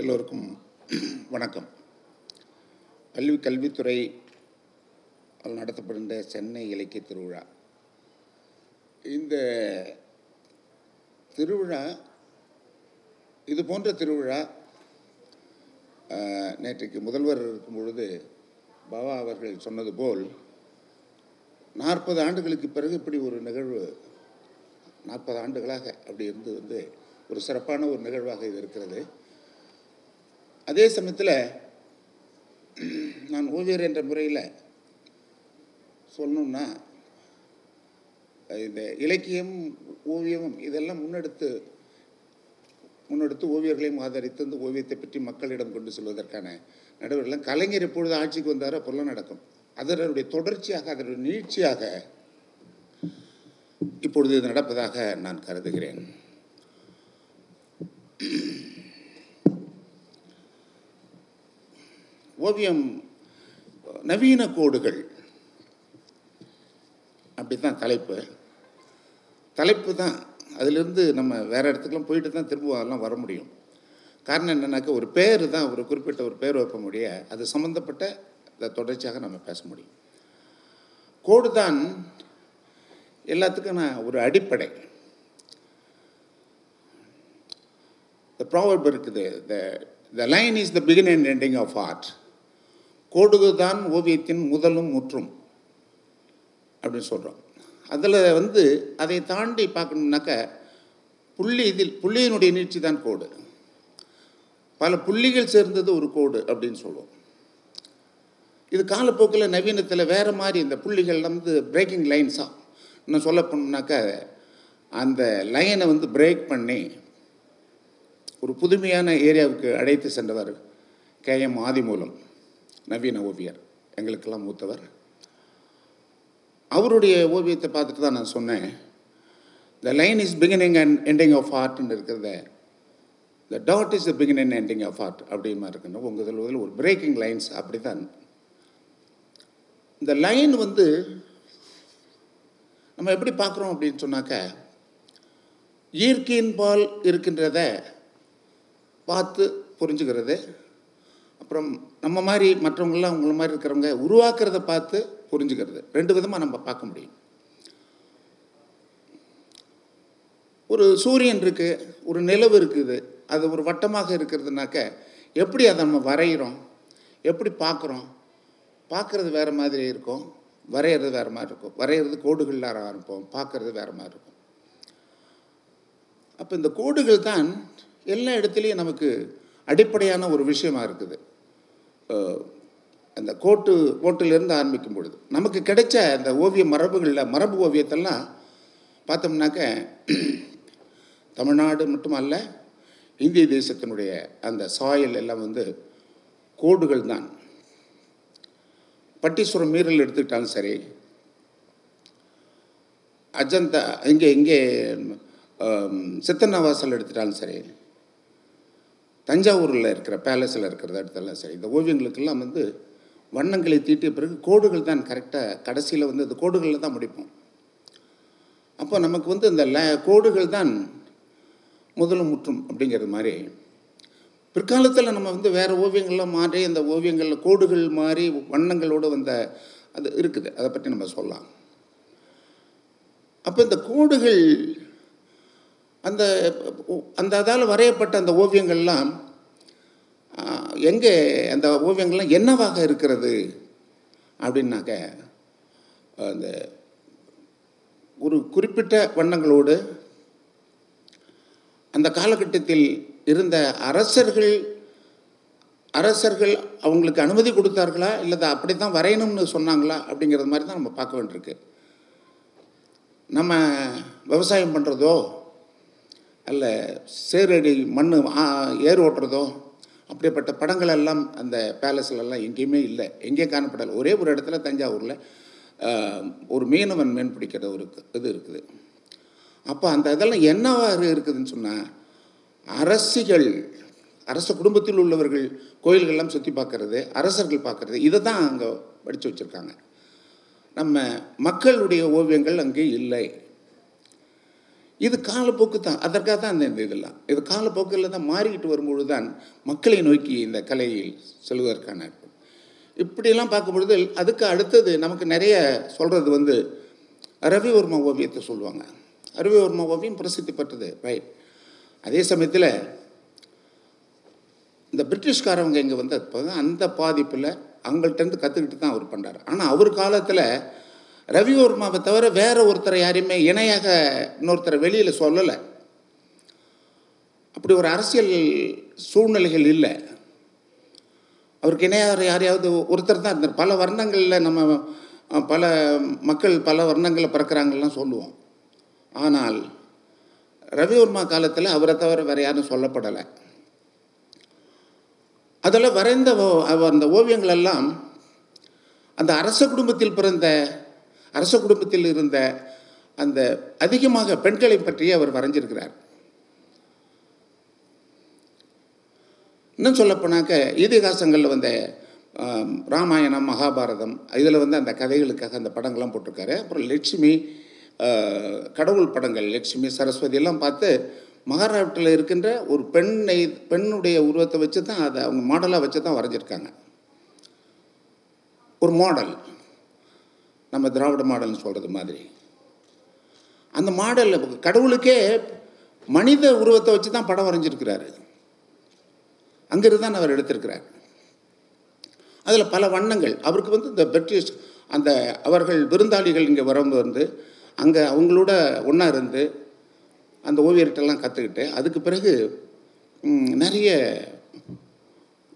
எல்லோருக்கும் வணக்கம். கல்வி கல்வித்துறை நடத்தப்படுகின்ற சென்னை இலக்கிய திருவிழா. இந்த திருவிழா இது போன்ற திருவிழா நேற்றைக்கு முதல்வர் இருக்கும் பொழுது பாபா அவர்கள் சொன்னது போல் நாற்பது ஆண்டுகளுக்கு பிறகு இப்படி ஒரு நிகழ்வு நாற்பது ஆண்டுகளாக அப்படி இருந்து வந்து ஒரு சிறப்பான ஒரு நிகழ்வாக இது இருக்கிறது. அதே சமயத்தில் நான் ஓவியர் என்ற முறையில் சொல்லணும்னா இந்த இலக்கியம் ஓவியமும் இதெல்லாம் முன்னெடுத்து முன்னெடுத்து ஓவியர்களையும் ஆதரித்து இந்த ஓவியத்தை பற்றி மக்களிடம் கொண்டு செல்வதற்கான நடவடிக்கைலாம் கலைஞர் எப்பொழுது ஆட்சிக்கு வந்தாரோ அப்பெல்லாம் நடக்கும். அதனுடைய தொடர்ச்சியாக அதனுடைய நீட்சியாக இப்பொழுது இது நடப்பதாக நான் கருதுகிறேன். ஓவியம் நவீன கோடுகள். அப்படித்தான் தலைப்பு. தலைப்பு தான். அதிலிருந்து நம்ம வேறு இடத்துக்குலாம் போயிட்டு தான் திரும்ப அதெல்லாம் வர முடியும். காரணம் என்னென்னாக்கா ஒரு பேர் தான் ஒரு குறிப்பிட்ட ஒரு பேர் வைக்க முடிய அது சம்மந்தப்பட்ட அதை தொடர்ச்சியாக நம்ம பேச முடியும். கோடு தான் எல்லாத்துக்கும் நான் ஒரு அடிப்படை. த ப்ராவர்ப் இருக்குது the the line is the begin and ending of art கோடுகு தான் ஓவியத்தின் முதலும் முற்றும் அப்படின்னு சொல்கிறோம் அதில் வந்து அதை தாண்டி பார்க்கணும்னாக்க புள்ளி இதில் புள்ளியினுடைய நீட்சி தான் கோடு. பல புள்ளிகள் சேர்ந்தது ஒரு கோடு அப்படின்னு சொல்லுவோம் இது காலப்போக்கில் நவீனத்தில் வேறு மாதிரி இந்த புள்ளிகள் வந்து பிரேக்கிங் லைன்ஸாக இன்னும் சொல்ல போனோம்னாக்கா அந்த லைனை வந்து பிரேக் பண்ணி ஒரு புதுமையான ஏரியாவுக்கு அழைத்து சென்றவர் கே எம் ஆதிமூலம். நவீன ஓவியர். எங்களுக்கெல்லாம் மூத்தவர். அவருடைய ஓவியத்தை பார்த்துட்டு தான் நான் சொன்னேன். The line is beginning and ending of ஆர்ட்னு இருக்கிறத the dot is the beginning ending of art அப்படிமா இருக்கணும். உங்கள் இதில் ஒரு பிரேக்கிங் லைன்ஸ் அப்படி தான் இந்த லைன் வந்து நம்ம எப்படி பார்க்குறோம் அப்படின்னு சொன்னாக்க இயற்கையின் பால் இருக்கின்றத பார்த்து புரிஞ்சுக்கிறது. அப்புறம் நம்ம மாதிரி மற்றவங்களாம் உங்களை மாதிரி இருக்கிறவங்க உருவாக்குறத பார்த்து புரிஞ்சுக்கிறது. ரெண்டு விதமாக நம்ம பார்க்க முடியும். ஒரு சூரியன் இருக்குது ஒரு நிலவு இருக்குது அது ஒரு வட்டமாக இருக்கிறதுனாக்க எப்படி அதை நம்ம வரைகிறோம் எப்படி பார்க்குறோம்? பார்க்குறது வேறு மாதிரி இருக்கும் வரைகிறது வேறு மாதிரி இருக்கும் வரைகிறது கோடுகளில் ஆரம்பிப்போம் பார்க்குறது வேறு மாதிரி இருக்கும். அப்போ இந்த கோடுகள் தான் எல்லா இடத்துலையும் நமக்கு அடிப்படையான ஒரு விஷயமா இருக்குது. அந்த கோட்டு கோட்டிலிருந்து ஆரம்பிக்கும் பொழுது நமக்கு கிடைச்ச அந்த ஓவிய மரபுகளில் மரபு ஓவியத்தெல்லாம் பார்த்தோம்னாக்க தமிழ்நாடு மட்டுமல்ல இந்திய தேசத்தினுடைய அந்த சாயல் எல்லாம் வந்து கோடுகள் தான். பட்டீஸ்வரம் மீறல் எடுத்துக்கிட்டாலும் சரி அஜந்தா இங்கே இங்கே சித்தன்னவாசல் எடுத்துட்டாலும் சரி தஞ்சாவூரில் இருக்கிற பேலஸில் இருக்கிறத இடத்தெல்லாம் சரி இந்த ஓவியங்களுக்கெல்லாம் வந்து வண்ணங்களை தீட்டிய பிறகு கோடுகள் தான் கரெக்டாக கடைசியில் வந்து அந்த கோடுகளில் தான் முடிப்போம். அப்போ நமக்கு வந்து இந்த ல கோடுகள் தான் முதலும் முற்றும் அப்படிங்கிறது மாதிரி. பிற்காலத்தில் நம்ம வந்து வேறு ஓவியங்கள்லாம் மாறி அந்த ஓவியங்களில் கோடுகள் மாறி வண்ணங்களோடு வந்த அது இருக்குது. அதை பற்றி நம்ம சொல்லலாம். அப்போ இந்த கோடுகள் அந்த அந்த அதால் வரையப்பட்ட அந்த ஓவியங்கள்லாம் எங்கே அந்த ஓவியங்கள்லாம் என்னவாக இருக்கிறது? அப்படின்னாக்க அந்த ஒரு குறிப்பிட்ட வண்ணங்களோடு அந்த காலகட்டத்தில் இருந்த அரசர்கள் அரசர்கள் அவங்களுக்கு அனுமதி கொடுத்தார்களா? இல்லை அப்படி தான் வரையணும்னு சொன்னாங்களா? அப்படிங்கிறது மாதிரி தான் நம்ம பார்க்க வேண்டியிருக்கு. நம்ம விவசாயம் பண்ணுறதோ அல்ல சேரடி மண் ஏர் ஓட்டுறதோ அப்படிப்பட்ட படங்கள் எல்லாம் அந்த பேலஸ்லெல்லாம் எங்கேயுமே இல்லை. எங்கேயும் காணப்படலை ஒரே ஒரு இடத்துல தஞ்சாவூரில் ஒரு மீனவன் மீன் பிடிக்கிற ஒரு இது இருக்குது. அப்போ அந்த இதெல்லாம் என்னவாக இருக்குதுன்னு சொன்னால் அரசிகள் அரச குடும்பத்தில் உள்ளவர்கள் கோயில்கள்லாம் சுற்றி பார்க்குறது அரசர்கள் பார்க்குறது இதை தான் அங்கே படித்து வச்சுருக்காங்க. நம்ம மக்களுடைய ஓவியங்கள் அங்கே இல்லை. இது காலப்போக்கு தான். அதற்காக தான் இந்த இதெல்லாம். இது காலப்போக்கில் தான் மாறிக்கிட்டு வரும்பொழுது தான் மக்களை நோக்கி இந்த கலையில் செல்வதற்கான இப்படியெல்லாம் பார்க்கும்பொழுது அதுக்கு அடுத்தது நமக்கு நிறைய சொல்கிறது வந்து ரவிவர்மா ஓவியத்தை சொல்லுவாங்க. ரவிவர்மா ஓவியம் பிரசித்தி பெற்றது ரைட் அதே சமயத்தில் இந்த பிரிட்டிஷ்காரவங்க இங்கே வந்து அந்த பாதிப்பில் அவங்கள்ட்டேருந்து கற்றுக்கிட்டு தான் அவர் பண்ணுறாரு ஆனால் அவர் காலத்தில் ரவிவர்மாவை தவிர வேற ஒருத்தரை யாரையுமே இணையாக இன்னொருத்தரை வெளியில் சொல்லலை. அப்படி ஒரு அரசியல் சூழ்நிலைகள் இல்லை. அவருக்கு இணையாக யாரையாவது ஒருத்தர் தான் இருந்தார். பல வர்ணங்களில் நம்ம பல மக்கள் பல வர்ணங்களில் பிறக்கிறாங்கலாம் சொல்லுவோம். ஆனால் ரவிவர்மா காலத்தில் அவரை தவிர வேறு யாரும் சொல்லப்படலை. அதில் வரைந்த ஓ- அந்த ஓவியங்களெல்லாம் அந்த அரச குடும்பத்தில் பிறந்த அரச குடும்பத்தில் இருந்த அந்த அதிகமாக பெண்களை பற்றி அவர் வரைஞ்சிருக்கிறார். இன்னும் சொல்லப்போனாக்க இதிகாசங்களில் வந்த ராமாயணம் மகாபாரதம் இதில் வந்து அந்த கதைகளுக்காக அந்த படங்கள்லாம் போட்டிருக்காரு. அப்புறம் லட்சுமி கடவுள் படங்கள் லட்சுமி சரஸ்வதி எல்லாம் பார்த்து மகாராஷ்டிரில் இருக்கின்ற ஒரு பெண்ணை பெண்ணுடைய உருவத்தை வச்சு தான் அதை அவங்க மாடலாக வச்சு தான் வரைஞ்சிருக்காங்க. ஒரு மாடல் நம்ம திராவிட மாடல்னு சொல்கிறது மாதிரி. அந்த மாடலில் கடவுளுக்கே மனித உருவத்தை வச்சு தான் படம் வரைஞ்சிருக்கிறாரு. அங்கிருந்து தான் அவர் எடுத்திருக்கிறார். அதில் பல வண்ணங்கள். அவருக்கு வந்து இந்த பிரிட்டிஷ் அந்த அவர்கள் விருந்தாளிகள் இங்கே வரும்போது வந்து அங்கே அவங்களோட ஒன்றா இருந்து அந்த ஓவியர்கிட்டலாம் கற்றுக்கிட்டு அதுக்கு பிறகு நிறைய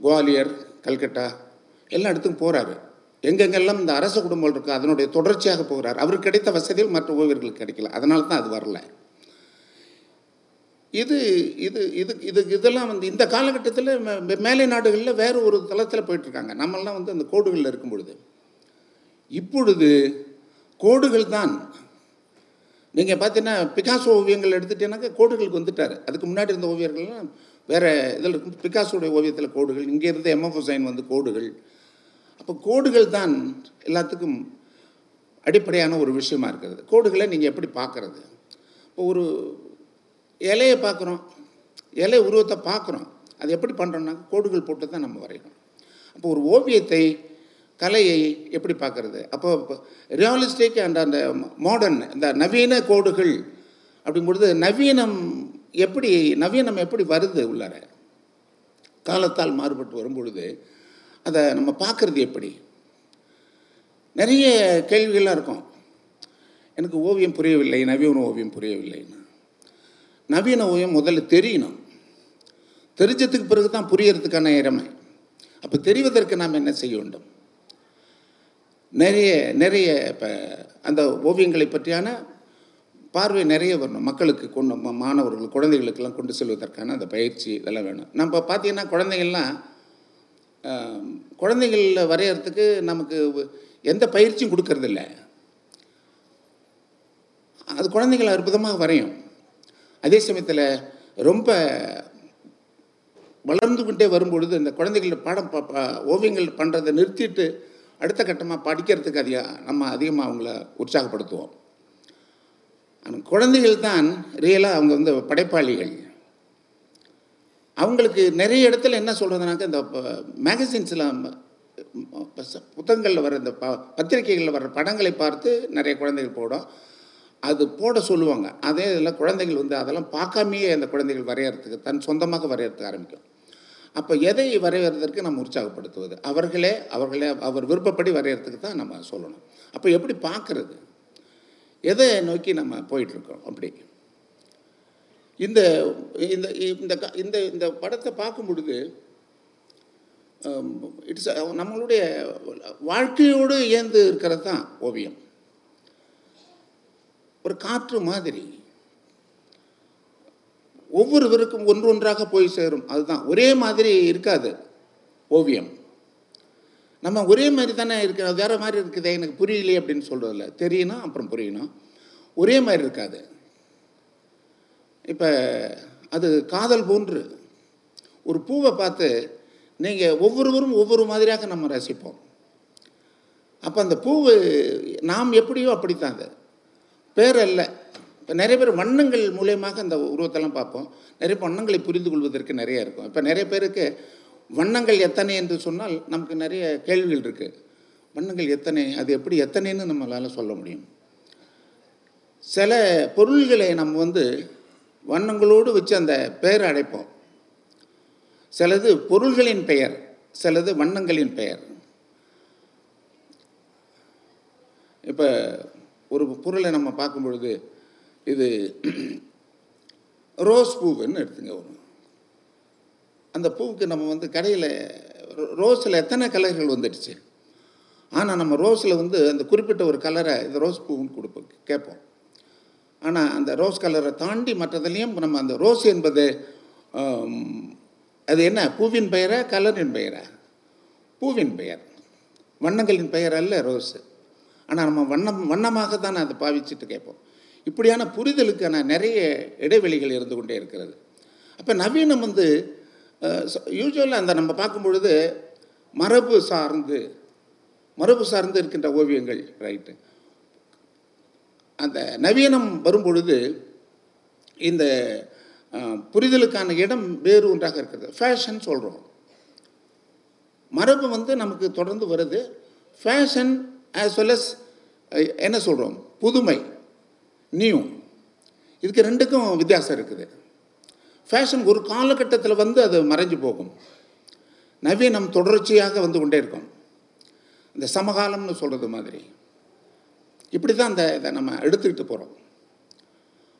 குவாலியர் கல்கட்டா எல்லா இடத்துக்கும் போகிறாரு எங்கெங்கெல்லாம் இந்த அரச குடும்பங்கள் இருக்கோ அதனுடைய தொடர்ச்சியாக போகிறார். அவருக்கு கிடைத்த வசதியில் மற்ற ஓவியர்களுக்கு கிடைக்கல. அதனால தான் அது வரல. இது இது இது இது இதெல்லாம் வந்து இந்த காலகட்டத்தில் மே- மேலை நாடுகளில் வேறு ஒரு தளத்தில் போயிட்டுருக்காங்க. நம்மெல்லாம் வந்து அந்த கோடுகளில் இருக்கும் பொழுது இப்பொழுது கோடுகள் தான். நீங்கள் பார்த்தீங்கன்னா பிகாசோ ஓவியங்கள் எடுத்துட்டீங்கன்னாக்கா கோடுகளுக்கு வந்துட்டார். அதுக்கு முன்னாடி இருந்த ஓவியர்கள்லாம் வேறு இதில் இருக்கும். பிகாசோடைய ஓவியத்தில் கோடுகள் இங்கே இருந்த எம்எஃப் ஹுசைன் வந்து கோடுகள். அப்போ கோடுகள் தான் எல்லாத்துக்கும் அடிப்படையான ஒரு விஷயமா இருக்கிறது. கோடுகளை நீங்கள் எப்படி பார்க்குறது இப்போ ஒரு இலையை பார்க்குறோம் இலை உருவத்தை பார்க்குறோம் அது எப்படி பண்ணுறோம்னா கோடுகள் போட்டு தான் நம்ம வரைகிறோம் அப்போ ஒரு ஓவியத்தை கலையை எப்படி பார்க்குறது அப்போ ரியாலிஸ்டிக் அண்ட் அந்த மாடர்ன் இந்த நவீன கோடுகள் அப்படிங்கும்பொழுது நவீனம் எப்படி நவீனம் எப்படி வருது உள்ளார? காலத்தால் மாறுபட்டு வரும்பொழுது அதை நம்ம பார்க்குறது எப்படி? நிறைய கேள்விகள்லாம் இருக்கும். எனக்கு ஓவியம் புரியவில்லை நவீன ஓவியம் புரியவில்லைன்னு. நவீன ஓவியம் முதல்ல தெரியணும். தெரிஞ்சதுக்கு பிறகு தான் புரியறதுக்கான இறமை. அப்போ தெரிவதற்கு நாம் என்ன செய்ய வேண்டும்? நிறைய நிறைய இப்போ அந்த ஓவியங்களை பற்றியான பார்வை நிறைய வரணும். மக்களுக்கு கொண்டு மாணவர்கள் குழந்தைகளுக்கெல்லாம் கொண்டு செல்வதற்கான அந்த பயிற்சி இதெல்லாம் வேணும். நம்ம பார்த்தீங்கன்னா குழந்தைங்கள்லாம் குழந்தைகள் வரையறதுக்கு நமக்கு எந்த பயிற்சியும் கொடுக்கறதில்ல. அது குழந்தைகள் அற்புதமாக வரையும். அதே சமயத்தில் ரொம்ப வளர்ந்து கொண்டே வரும்பொழுது இந்த குழந்தைகள் பாடம் ப- ஓவியங்கள் பண்ணுறதை நிறுத்திட்டு அடுத்த கட்டமாக படிக்கிறதுக்கு அதிக நம்ம அதிகமாக அவங்கள உற்சாகப்படுத்துவோம். ஆனால் குழந்தைகள் தான் ரியலாக அவங்க வந்து படைப்பாளிகள். அவங்களுக்கு நிறைய இடத்துல என்ன சொல்கிறதுனாக்க இந்த மேகசின்ஸில் புத்தகங்களில் வர இந்த ப பத்திரிகைகளில் வர படங்களை பார்த்து நிறைய குழந்தைகள் போடும். அது போட சொல்லுவாங்க. அதே இதில் குழந்தைகள் வந்து அதெல்லாம் பார்க்காமையே அந்த குழந்தைகள் வரையறதுக்கு தன் சொந்தமாக வரையறதுக்கு ஆரம்பிக்கும். அப்போ எதை வரைகிறதுக்கு நம்ம உற்சாகப்படுத்துவது? அவர்களே அவர்களே அவர் விருப்பப்படி வரையறதுக்கு தான் நம்ம சொல்லணும். அப்போ எப்படி பார்க்குறது? எதை நோக்கி நம்ம போயிட்டுருக்கோம் அப்படி? இந்த இந்த இந்த க- இந்த இந்த படத்தை பார்க்கும் பொழுது um, இட்ஸ் uh, நம்மளுடைய வாழ்க்கையோடு இயந்து இருக்கிறது தான் ஓவியம். ஒரு காற்று மாதிரி. ஒவ்வொருவருக்கும் ஒன்று ஒன்றாக போய் சேரும். அதுதான். ஒரே மாதிரி இருக்காது ஓவியம். நம்ம ஒரே மாதிரி தானே இருக்கிற வேறு மாதிரி இருக்குதே எனக்கு புரியலையே அப்படின்னு சொல்கிறதில்ல தெரியணும் அப்புறம் புரியணும். ஒரே மாதிரி இருக்காது. இப்போ அது காதல் போன்று ஒரு பூவை பார்த்து நீங்கள் ஒவ்வொருவரும் ஒவ்வொரு மாதிரியாக நம்ம ரசிப்போம். அப்போ அந்த பூவு நாம் எப்படியோ அப்படித்தான் அது. பேர் அல்ல. இப்போ நிறைய பேர் வண்ணங்கள் மூலயமாக அந்த உருவத்தெல்லாம் பார்ப்போம். நிறைய வண்ணங்களை புரிந்து கொள்வதற்கு நிறைய இருக்கும். இப்போ நிறைய பேருக்கு வண்ணங்கள் எத்தனை என்று சொன்னால் நமக்கு நிறைய கேள்விகள் இருக்குது வண்ணங்கள் எத்தனை அது எப்படி எத்தனைன்னு நம்மளால் சொல்ல முடியும். சில பொருள்களை நம்ம வந்து வண்ணங்களோடு வச்சு அந்த பெயர் அழைப்போம். சிலது பொருள்களின் பெயர் சிலது வண்ணங்களின் பெயர். இப்போ ஒரு பொருளை நம்ம பார்க்கும் பொழுது இது ரோஸ் பூவுன்னு எடுத்துங்க ஒன்று அந்த பூவுக்கு நம்ம வந்து கடையில் ரோஸில் எத்தனை கலர்கள் வந்துடுச்சு? ஆனால் நம்ம ரோஸில் வந்து அந்த குறிப்பிட்ட ஒரு கலரை இந்த ரோஸ் பூவுன்னு கொடுப்போம் கேட்போம். ஆனால் அந்த ரோஸ் கலரை தாண்டி மற்றதுலேயும் நம்ம அந்த ரோஸ் என்பது அது என்ன? பூவின் பெயரா கலரின் பெயரா? பூவின் பெயர். வண்ணங்களின் பெயர் அல்ல ரோஸு ஆனால் நம்ம வண்ணம் வண்ணமாக தான் அதை பாவிச்சுட்டு கேட்போம். இப்படியான புரிதலுக்கான நிறைய இடைவெளிகள் இருந்து கொண்டே இருக்கிறது. அப்போ நவீனம் வந்து யூஸ்வலாக அந்த நம்ம பார்க்கும் பொழுது மரபு சார்ந்து மரபு சார்ந்து இருக்கின்ற ஓவியங்கள் ரைட்டு அந்த நவீனம் வரும்பொழுது இந்த புரிதலுக்கான இடம் வேறு ஒன்றாக இருக்கிறது. ஃபேஷன் சொல்கிறோம் மரபு வந்து நமக்கு தொடர்ந்து வருது. ஃபேஷன் ஆஸ் வெல் அஸ் என்ன சொல்கிறோம் புதுமை நியூ இதுக்கு ரெண்டுக்கும் வித்தியாசம் இருக்குது. ஃபேஷன் ஒரு காலகட்டத்தில் வந்து அது மறைஞ்சு போகும். நவீனம் தொடர்ச்சியாக வந்து கொண்டே இருக்கும். இந்த சமகாலம்னு சொல்கிறது மாதிரி. இப்படி தான் அந்த இதை நம்ம எடுத்துக்கிட்டு போகிறோம்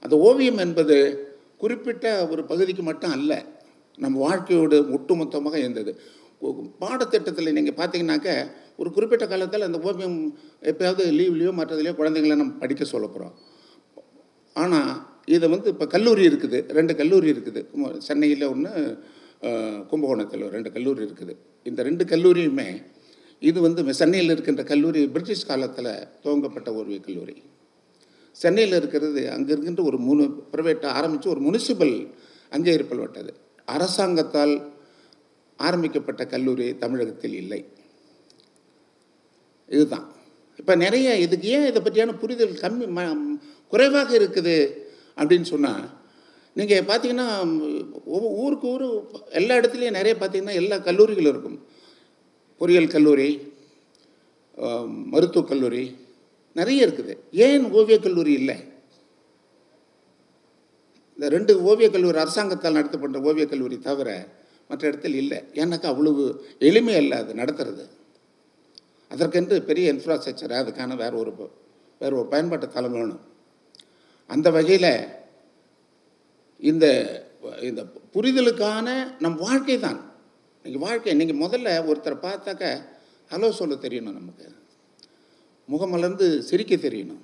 அந்த ஓவியம் என்பது குறிப்பிட்ட ஒரு பகுதிக்கு மட்டும் அல்ல நம்ம வாழ்க்கையோடு ஒட்டுமொத்தமாக இருந்தது பாடத்திட்டத்தில் நீங்கள் பார்த்தீங்கன்னாக்க ஒரு குறிப்பிட்ட காலத்தில் அந்த ஓவியம் எப்பயாவது லீவ்லேயோ மற்றதுலையோ குழந்தைங்கள நம்ம படிக்க சொல்ல போகிறோம் ஆனால் இதை வந்து இப்போ கல்லூரி இருக்குது ரெண்டு கல்லூரி இருக்குது. சென்னையில் ஒன்று கும்பகோணத்தில் ரெண்டு கல்லூரி இருக்குது. இந்த ரெண்டு கல்லூரியுமே இது வந்து சென்னையில் இருக்கின்ற கல்லூரி பிரிட்டிஷ் காலத்தில் துவங்கப்பட்ட ஒரு கல்லூரி. சென்னையில் இருக்கிறது அங்கே இருக்கின்ற ஒரு முனு ப்ரைவேட்டாக ஆரம்பித்து ஒரு முனிசிபல் அங்கே இருப்பல்பட்டது அரசாங்கத்தால் ஆரம்பிக்கப்பட்ட கல்லூரி தமிழகத்தில் இல்லை. இதுதான். இப்போ நிறைய இதுக்கு ஏன் இதை பற்றியான புரிதல் கம்மி ம குறைவாக இருக்குது அப்படின்னு சொன்னால் நீங்கள் பார்த்தீங்கன்னா ஊருக்கு ஊர் எல்லா இடத்துலையும் நிறைய பார்த்தீங்கன்னா எல்லா கல்லூரிகளும் இருக்கும். பொறியியல் கல்லூரி மருத்துவக் கல்லூரி நிறைய இருக்குது. ஏன் ஓவியக் கல்லூரி இல்லை? இந்த ரெண்டு ஓவியக் கல்லூரி அரசாங்கத்தால் நடத்தப்பட்ட ஓவியக் கல்லூரி தவிர மற்ற இடத்தில் இல்லை. ஏன்னாக்கா அவ்வளவு எளிமை அல்ல அது நடத்துறது. அதற்கென்று பெரிய இன்ஃப்ராஸ்ட்ரக்சர் அதுக்கான வேற ஒரு வேறு வேற ஒரு பயன்பாட்டு தளம் வேணும். அந்த வகையில் இந்த இந்த புரிதலுக்கான நம் வாழ்க்கை தான். நீங்கள் வாழ்க்கை நீங்கள் முதல்ல ஒருத்தரை பார்த்தாக்க ஹலோ சொல்ல தெரியணும் நமக்கு. முகமலர்ந்து சிரிக்க தெரியணும்.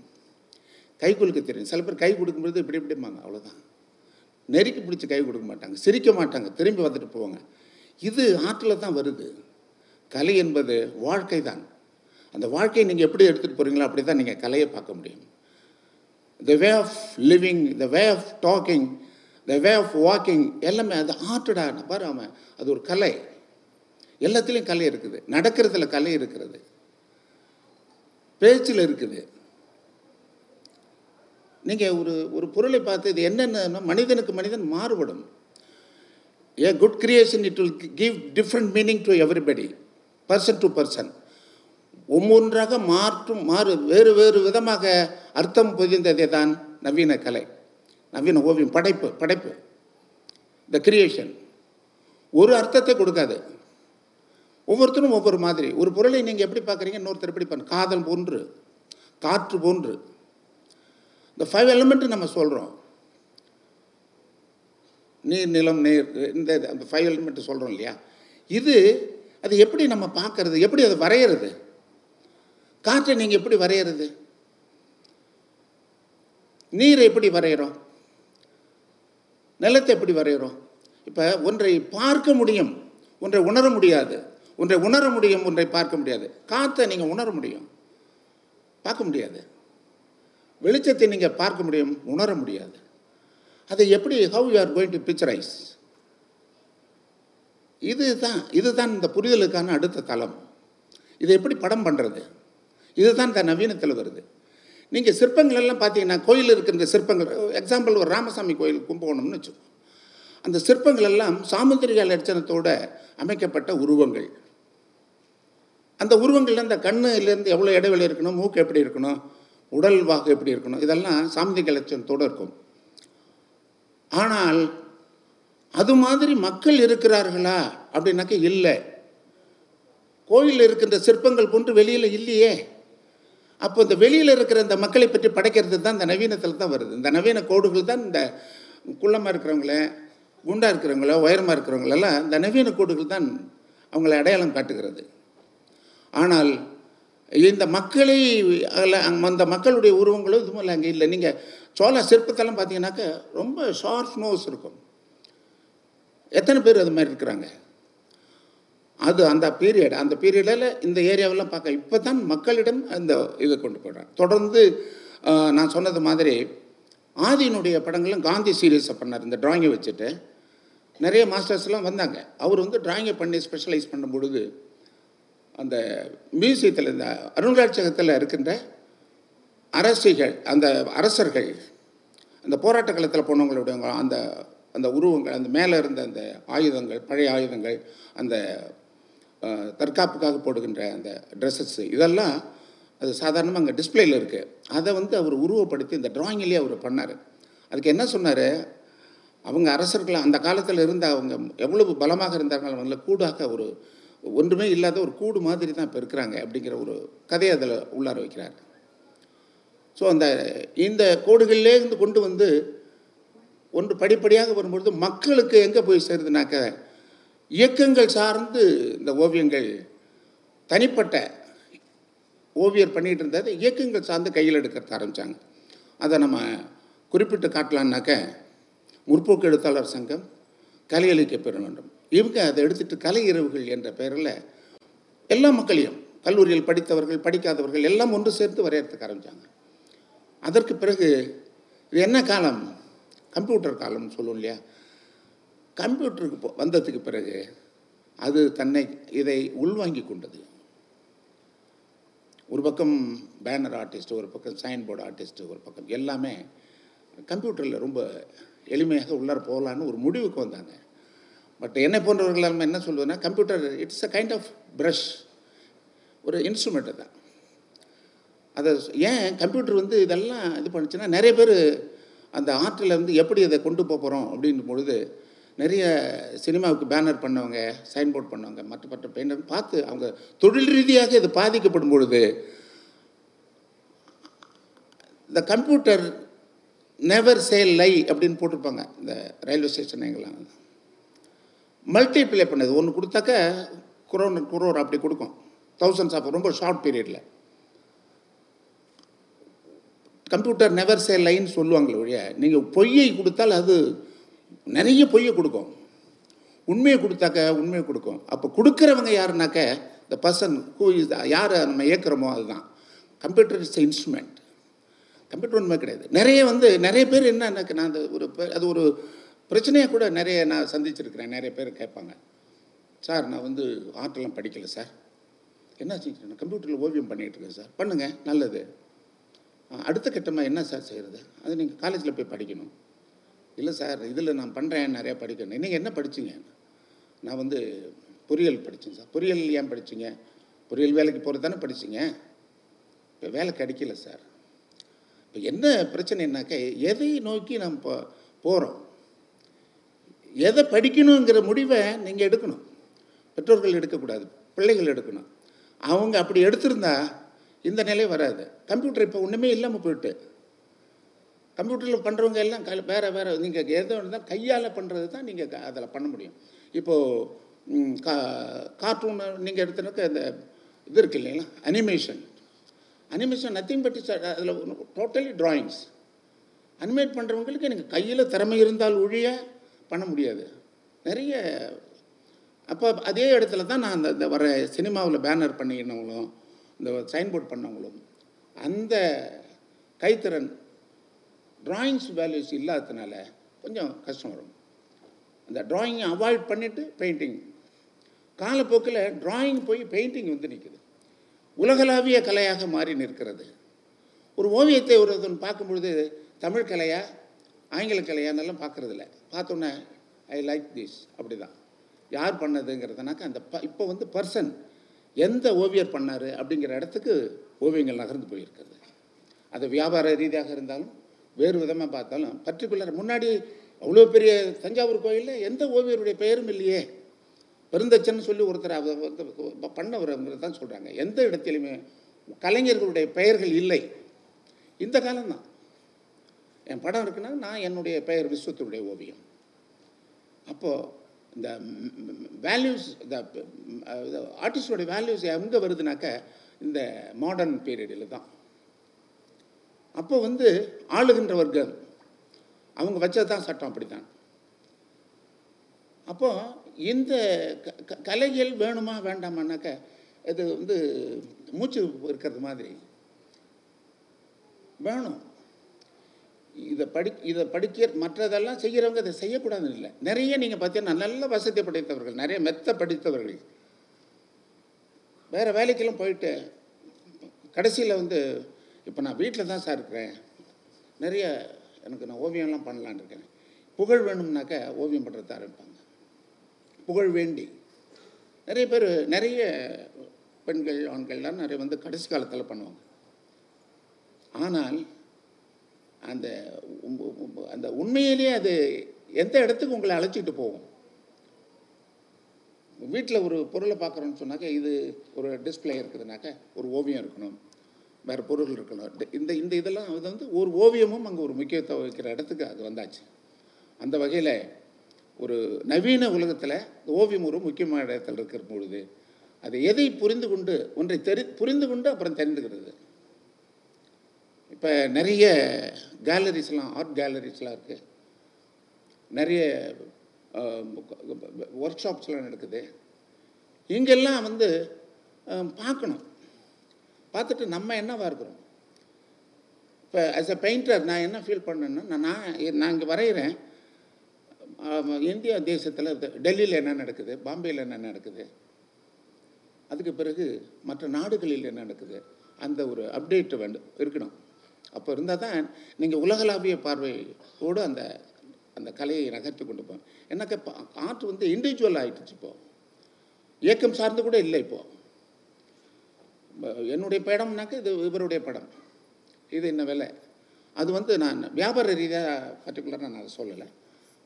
கை குலுக்க தெரியும் சில பேர் கை கொடுக்கும்போது இப்படி இப்படிம்பாங்க அவ்வளோதான் நெருக்கி பிடிச்சி கை கொடுக்க மாட்டாங்க சிரிக்க மாட்டாங்க திரும்பி வந்துட்டு போவாங்க. இது ஆற்றில் தான் வருது. கலை என்பது வாழ்க்கை தான். அந்த வாழ்க்கையை நீங்கள் எப்படி எடுத்துகிட்டு போகிறீங்களோ அப்படி தான் நீங்கள் கலையை பார்க்க முடியும். The way of living the way of talking the way of walking எல்லாமே அது ஆர்ட்டடா பாரு அவன் அது ஒரு கலை. எல்லாத்துலேயும் கலை இருக்குது. நடக்கிறதுல கலை இருக்கிறது பேச்சில் இருக்குது. நீங்கள் ஒரு ஒரு பொருளை பார்த்து இது என்னென்ன மனிதனுக்கு மனிதன் மாறுபடும். A good creation it will give different meaning to everybody person to person ஒவ்வொன்றாக மாற்றும் மாறு வேறு வேறு விதமாக அர்த்தம் பொதிந்ததே தான் நவீன கலை. நவீன ஓவியம் படைப்பு படைப்பு. த கிரியேஷன் ஒரு அர்த்தத்தை கொடுக்காது. ஒவ்வொருத்தரும் ஒவ்வொரு மாதிரி. ஒரு பொருளை நீங்கள் எப்படி பார்க்குறீங்க? இன்னொருத்தர் எப்படி பண்ண காதல் போன்று காற்று போன்று. இந்த ஃபைவ் எலிமெண்ட்டு நம்ம சொல்கிறோம் நீர் நிலம் நீர் இந்த அந்த ஃபைவ் எலிமெண்ட் சொல்கிறோம் இல்லையா? இது அது எப்படி நம்ம பார்க்கறது? எப்படி அதை வரைகிறது காற்றை நீங்கள் எப்படி வரைகிறது நீரை எப்படி வரைகிறோம் நிலத்தை எப்படி வரைகிறோம் இப்போ ஒன்றை பார்க்க முடியும் ஒன்றை உணர முடியாது. ஒன்றை உணர முடியும் ஒன்றை பார்க்க முடியாது. காற்றை நீங்கள் உணர முடியும். பார்க்க முடியாது. வெளிச்சத்தை நீங்கள் பார்க்க முடியும் உணர முடியாது. அதை எப்படி how you are going to picturise இதுதான் இதுதான் இந்த புரிதலுக்கான அடுத்த தளம். இதை எப்படி படம் பண்ணுறது இதுதான் இந்த நவீனத்தில் வருது. நீங்கள் சிற்பங்கள் எல்லாம் பார்த்தீங்கன்னா கோயில் இருக்கின்ற சிற்பங்கள் எக்ஸாம்பிள் ஒரு ராமசாமி கோயில் கும்பகோணம்னு வச்சுக்கோ. அந்த சிற்பங்கள் எல்லாம் சாமுத்திரிகா லட்சணத்தோட அமைக்கப்பட்ட உருவங்கள். அந்த உருவங்கள்ல அந்த கண்ணுலேருந்து எவ்வளோ இடைவெளி இருக்கணும் மூக்கு எப்படி இருக்கணும் உடல் வாக்கு எப்படி இருக்கணும் இதெல்லாம் சாமுத்திரிகா லட்சணத்தோடு இருக்கும். ஆனால் அது மாதிரி மக்கள் இருக்கிறார்களா அப்படின்னாக்க இல்லை. கோயிலில் இருக்கின்ற சிற்பங்கள் போன்று வெளியில் இல்லையே. அப்போ இந்த வெளியில் இருக்கிற இந்த மக்களை பற்றி படைக்கிறது தான் இந்த நவீனத்தில் தான் வருது. இந்த நவீன கோடுகள் தான் இந்த குள்ளமாக இருக்கிறவங்கள குண்டாக இருக்கிறவங்கள உயரமாக இருக்கிறவங்களெல்லாம் இந்த நவீன கோடுகள் தான் அவங்களை அடையாளம் காட்டுகிறது. ஆனால் இந்த மக்களை அதில் அந்த மக்களுடைய உருவங்களும் இதுவும் அங்கே இல்லை. நீங்கள் சோழ சிற்பத்தெல்லாம் பார்த்தீங்கன்னாக்க ரொம்ப ஷார்ப் நோஸ் இருக்கும். எத்தனை பேர் அது மாதிரி இருக்கிறாங்க? அது அந்த பீரியட் அந்த பீரியடில் இந்த ஏரியாவெல்லாம் பார்க்க இப்போ தான் மக்களிடம் அந்த இதை கொண்டு போடுறாங்க தொடர்ந்து நான் சொன்னது மாதிரி ஆதியினுடைய படங்களும் காந்தி சீரியஸை பண்ணார் இந்த டிராயிங்கை வச்சுட்டு. நிறைய மாஸ்டர்ஸ்லாம் வந்தாங்க. அவர் வந்து டிராயிங்கை பண்ணி ஸ்பெஷலைஸ் பண்ணும் பொழுது அந்த மியூசியத்தில் இந்த அருங்காட்சியகத்தில் இருக்கின்ற அரசிகள் அந்த அரசர்கள் அந்த போராட்ட காலத்தில் போனவங்களுடைய அந்த அந்த உருவங்கள் அந்த மேலே இருந்த அந்த ஆயுதங்கள் பழைய ஆயுதங்கள் அந்த தற்காப்புக்காக போடுகின்ற அந்த ட்ரெஸ்ஸஸ் இதெல்லாம் அது சாதாரணமாக அங்கே டிஸ்பிளேயில் இருக்குது அதை வந்து அவர் உருவப்படுத்தி இந்த டிராயிங்லேயே அவர் பண்ணார். அதுக்கு என்ன சொன்னார்? அவங்க அரசர்கள் அந்த காலத்தில் இருந்த அவங்க எவ்வளவு பலமாக இருந்தாங்களோ அவங்கள கூடாக ஒரு ஒன்றுமே இல்லாத ஒரு கூடு மாதிரி தான் இப்போ இருக்கிறாங்க அப்படிங்கிற ஒரு கதையை அதில் உள்ளார வைக்கிறார். ஸோ அந்த இந்த கோடுகள்லேருந்து கொண்டு வந்து ஒன்று படிப்படியாக வரும்பொழுது மக்களுக்கு எங்கே போய் சேருதுனாக்க இயக்கங்கள் சார்ந்து இந்த ஓவியங்கள் தனிப்பட்ட ஓவியர் பண்ணிகிட்டு இருந்தது இயக்கங்கள் சார்ந்து கையில் எடுக்கிறது ஆரம்பித்தாங்க அதை நம்ம குறிப்பிட்டு காட்டலான்னாக்க முற்போக்கு எழுத்தாளர் சங்கம் கலை இலக்கிய பெருமன்றம். இவங்க அதை எடுத்துட்டு கலை இரவுகள் என்ற பெயரில் எல்லா மக்களையும் கல்லூரியில் படித்தவர்கள் படிக்காதவர்கள் எல்லாம் ஒன்று சேர்த்து வரையறதுக்கு ஆரம்பித்தாங்க அதற்கு பிறகு இது என்ன காலம்? கம்ப்யூட்டர் காலம்னு சொல்லுவோம் இல்லையா? கம்ப்யூட்டருக்கு போ- வந்ததுக்கு பிறகு அது தன்னை இதை உள்வாங்கி கொண்டது. ஒரு பக்கம் பேனர் ஆர்டிஸ்ட் ஒரு பக்கம் சைன் போர்டு ஆர்டிஸ்ட் ஒரு பக்கம் எல்லாமே கம்ப்யூட்டரில் ரொம்ப எளிமையாக உள்ளார போகலான்னு ஒரு முடிவுக்கு வந்தாங்க. பட் என்னை போன்றவர்கள் எல்லாம் என்ன சொல்லுவேன்னா computer it's a kind of brush ஒரு இன்ஸ்ட்ருமெண்ட்டு தான் அதை ஏன் கம்ப்யூட்டர் வந்து இதெல்லாம் இது பண்ணுச்சுன்னா நிறைய பேர் அந்த ஆர்ட்டில் வந்து எப்படி அதை கொண்டு போக போகிறோம் அப்படின் பொழுது நிறைய சினிமாவுக்கு பேனர் பண்ணவங்க சைன் போர்ட் பண்ணவங்க மற்ற மற்ற பெயிண்டர் பார்த்து அவங்க தொழில் ரீதியாக இது பாதிக்கப்படும் பொழுது இந்த கம்ப்யூட்டர் நெவர் சேல் லை அப்படின்னு போட்டிருப்பாங்க இந்த ரயில்வே ஸ்டேஷன் எங்கெல்லாம். மல்டிப்ளை பண்ணது ஒன்று கொடுத்தாக்க குரோன் குரோர் அப்படி கொடுக்கும். தௌசண்ட்ஸ் ஆஃப் ரொம்ப ஷார்ட் பீரியடில் கம்ப்யூட்டர் நெவர் சேல் லைன்னு சொல்லுவாங்களே ஒழிய நீங்கள் பொய்யை கொடுத்தால் அது நிறைய பொய்யை கொடுக்கும். உண்மையை கொடுத்தாக்க உண்மையை கொடுக்கும். அப்போ கொடுக்குறவங்க யாருனாக்க இந்த பர்சன் ஹூ இஸ் யார் நம்ம இயக்குறோமோ அதுதான். கம்ப்யூட்டர் இஸ் இன்ஸ்ட்ருமெண்ட் கம்ப்யூட்டர் உண்மை கிடையாது. நிறைய வந்து நிறைய பேர் என்னன்னாக்க நான் அந்த ஒரு அது ஒரு பிரச்சனையை கூட நிறைய நான் சந்திச்சிருக்கிறேன். நிறைய பேர் கேட்பாங்க. சார் நான் வந்து ஆர்ட்லாம் படிக்கலை சார். என்ன செஞ்சேன் கம்ப்யூட்டரில் ஓவியம் பண்ணிகிட்ருக்கேன் சார். பண்ணுங்கள் நல்லது. அடுத்த கட்டமாக என்ன சார் செய்கிறது அது நீங்கள் காலேஜில் போய் படிக்கணும். இல்லை சார் இதில் நான் பண்ணுறேன் நிறையா படிக்கணும். நீங்கள் என்ன படிச்சீங்க? நான் வந்து பொறியியல் படித்தேன் சார். பொறியியல் ஏன் படிச்சிங்க? பொறியியல் வேலைக்கு போகிறது தானே படிச்சீங்க? இப்போ வேலை கிடைக்கல சார். இப்போ என்ன பிரச்சனைனாக்கா எதை நோக்கி நம்ம இப்போ போகிறோம் எதை படிக்கணுங்கிற முடிவை நீங்கள் எடுக்கணும். பெற்றோர்கள் எடுக்கக்கூடாது பிள்ளைகள் எடுக்கணும். அவங்க அப்படி எடுத்திருந்தா இந்த நிலை வராது. கம்ப்யூட்டர் இப்போ ஒன்றுமே இல்லாமல் போயிட்டு. கம்ப்யூட்டரில் பண்ணுறவங்க எல்லாம் க வேறு வேறு நீங்கள் எதோ தான் கையால் பண்ணுறது தான் நீங்கள் அதில் பண்ண முடியும். இப்போது கா கார்ட்டூன் நீங்கள் எடுத்தனாக்க இந்த இது இருக்கு இல்லைங்களா? Animation animation nothing but is அதில் டோட்டலி ட்ராயிங்ஸ் அனிமேட் பண்ணுறவங்களுக்கு எனக்கு கையில் திறமை இருந்தால் ஒழிய பண்ண முடியாது. நிறைய அப்போ அதே இடத்துல தான் நான் அந்த இந்த வர சினிமாவில் பேனர் பண்ணினவங்களும் இந்த சைன் போர்ட் பண்ணவங்களும் அந்த கைத்திறன் ட்ராயிங்ஸ் வேல்யூஸ் இல்லாததுனால கொஞ்சம் கஷ்டம் வரும். அந்த ட்ராயிங்கை அவாய்ட் பண்ணிவிட்டு பெயிண்டிங் காலப்போக்கில் ட்ராயிங் போய் பெயிண்டிங் வந்து நிற்குது உலகளாவிய கலையாக மாறி நிற்கிறது. ஒரு ஓவியத்தை ஒருத்தன் பார்க்கும்பொழுது தமிழ் கலையா ஆங்கில கலையானெல்லாம் பார்க்குறதில்ல. பார்த்தோன்னே ஐ லைக் திஸ் அப்படி தான் யார் பண்ணதுங்கிறதுனாக்கா அந்த ப இப்போ வந்து பர்சன் எந்த ஓவியர் பண்ணார் அப்படிங்கிற இடத்துக்கு ஓவியங்கள் நகர்ந்து போயிருக்கிறது. அது வியாபார ரீதியாக இருந்தாலும் வேறு விதமாக பார்த்தாலும் பர்டிகுலர் முன்னாடி அவ்வளோ பெரிய தஞ்சாவூர் கோயிலில் எந்த ஓவியருடைய பெயரும் இல்லையே. பெருந்தச்சன் சொல்லி ஒருத்தர் அவர் வந்து தான் சொல்கிறாங்க எந்த இடத்திலுமே கலைஞர்களுடைய பெயர்கள் இல்லை. இந்த காலம்தான். என் படம் இருக்குன்னா நான் என்னுடைய பெயர் விஸ்வத்துடைய ஓவியம். அப்போது இந்த வேல்யூஸ் இந்த ஆர்டிஸ்டோடைய வேல்யூஸ் எங்கே வருதுனாக்க இந்த மாடர்ன் பீரியடில் தான். அப்போ வந்து ஆளுகின்ற வர்க்கம் அவங்க வச்சது தான் சட்டம் அப்படி தான் அப்போ இந்த க- க- கலைகள் வேணுமா வேண்டாமான்னாக்க இது வந்து மூச்சு இருக்கிறது மாதிரி. வேணும். இதை படி இதை படிக்க மற்றதெல்லாம் செய்கிறவங்க இதை செய்யக்கூடாதுன்னு இல்லை. நிறைய நீங்கள் பார்த்தீங்கன்னா நல்ல வசதி படைத்தவர்கள் நிறைய மெத்த படித்தவர்கள். வேறு வேலைக்கெல்லாம் போயிட்டு கடைசியில் வந்து இப்போ நான் வீட்டில் தான் சார் இருக்கிறேன். நிறைய எனக்கு நான் ஓவியம்லாம் பண்ணலான்னு இருக்கேன். புகழ் வேணும்னாக்க ஓவியம் பண்ணுறது ஆரம்பிப்பாங்க. புகழ் வேண்டி. நிறைய பேர் நிறைய பெண்கள் ஆண்கள்லாம் நிறைய வந்து கடைசி காலத்தில் பண்ணுவாங்க. ஆனால் அந்த அந்த உண்மையிலேயே அது எந்த இடத்துக்கு உங்களை அழைச்சிட்டு போகும்? வீட்டில் ஒரு பொருளை பார்க்குறோன்னு சொன்னாக்க இது ஒரு டிஸ்ப்ளே இருக்குதுனாக்க ஒரு ஓவியம் இருக்கணும். வேறு பொருள் இருக்கணும் இந்த இந்த இதெல்லாம் அது வந்து ஒரு ஓவியமும் அங்கே ஒரு முக்கியத்துவம் வைக்கிற இடத்துக்கு அது வந்தாச்சு. அந்த வகையில் ஒரு நவீன உலகத்தில் ஓவியம் ஒரு முக்கியமான இடத்துல இருக்கிற பொழுது அது எதை புரிந்து கொண்டு ஒன்றை தெரி புரிந்து கொண்டு அப்புறம் தெரிந்துக்கிறது. இப்போ நிறைய கேலரிஸ்லாம் ஆர்ட் கேலரிஸ்லாம் இருக்குது நிறைய ஒர்க் ஷாப்ஸ்லாம் நடக்குது. இங்கெல்லாம் வந்து பார்க்கணும். பார்த்துட்டு நம்ம என்னவாக இருக்கிறோம்? இப்போ ஆஸ் அ பெயிண்டர் நான் என்ன ஃபீல் பண்ணேன்னா நான் நான் நான் இங்கே வரைகிறேன். இந்தியா தேசத்தில் டெல்லியில் என்ன நடக்குது? பாம்பேயில் என்ன நடக்குது? அதுக்கு பிறகு மற்ற நாடுகளில் என்ன நடக்குது? அந்த ஒரு அப்டேட் வேண்டும் இருக்கணும். அப்போ இருந்தால் தான் நீங்கள் உலகளாவிய பார்வையோடு அந்த அந்த கலையை நகர்த்தி கொண்டு போகும் எனக்கு ஆர்ட் வந்து இண்டிவிஜுவல் ஆகிட்டுச்சு இப்போது இயக்கம் சார்ந்து கூட இல்லை இப்போது என்னுடைய படம்னாக்க இது இவருடைய படம். இது என்ன விலை? அது வந்து நான் வியாபார ரீதியாக பர்டிகுலராக நான் அதை சொல்லலை.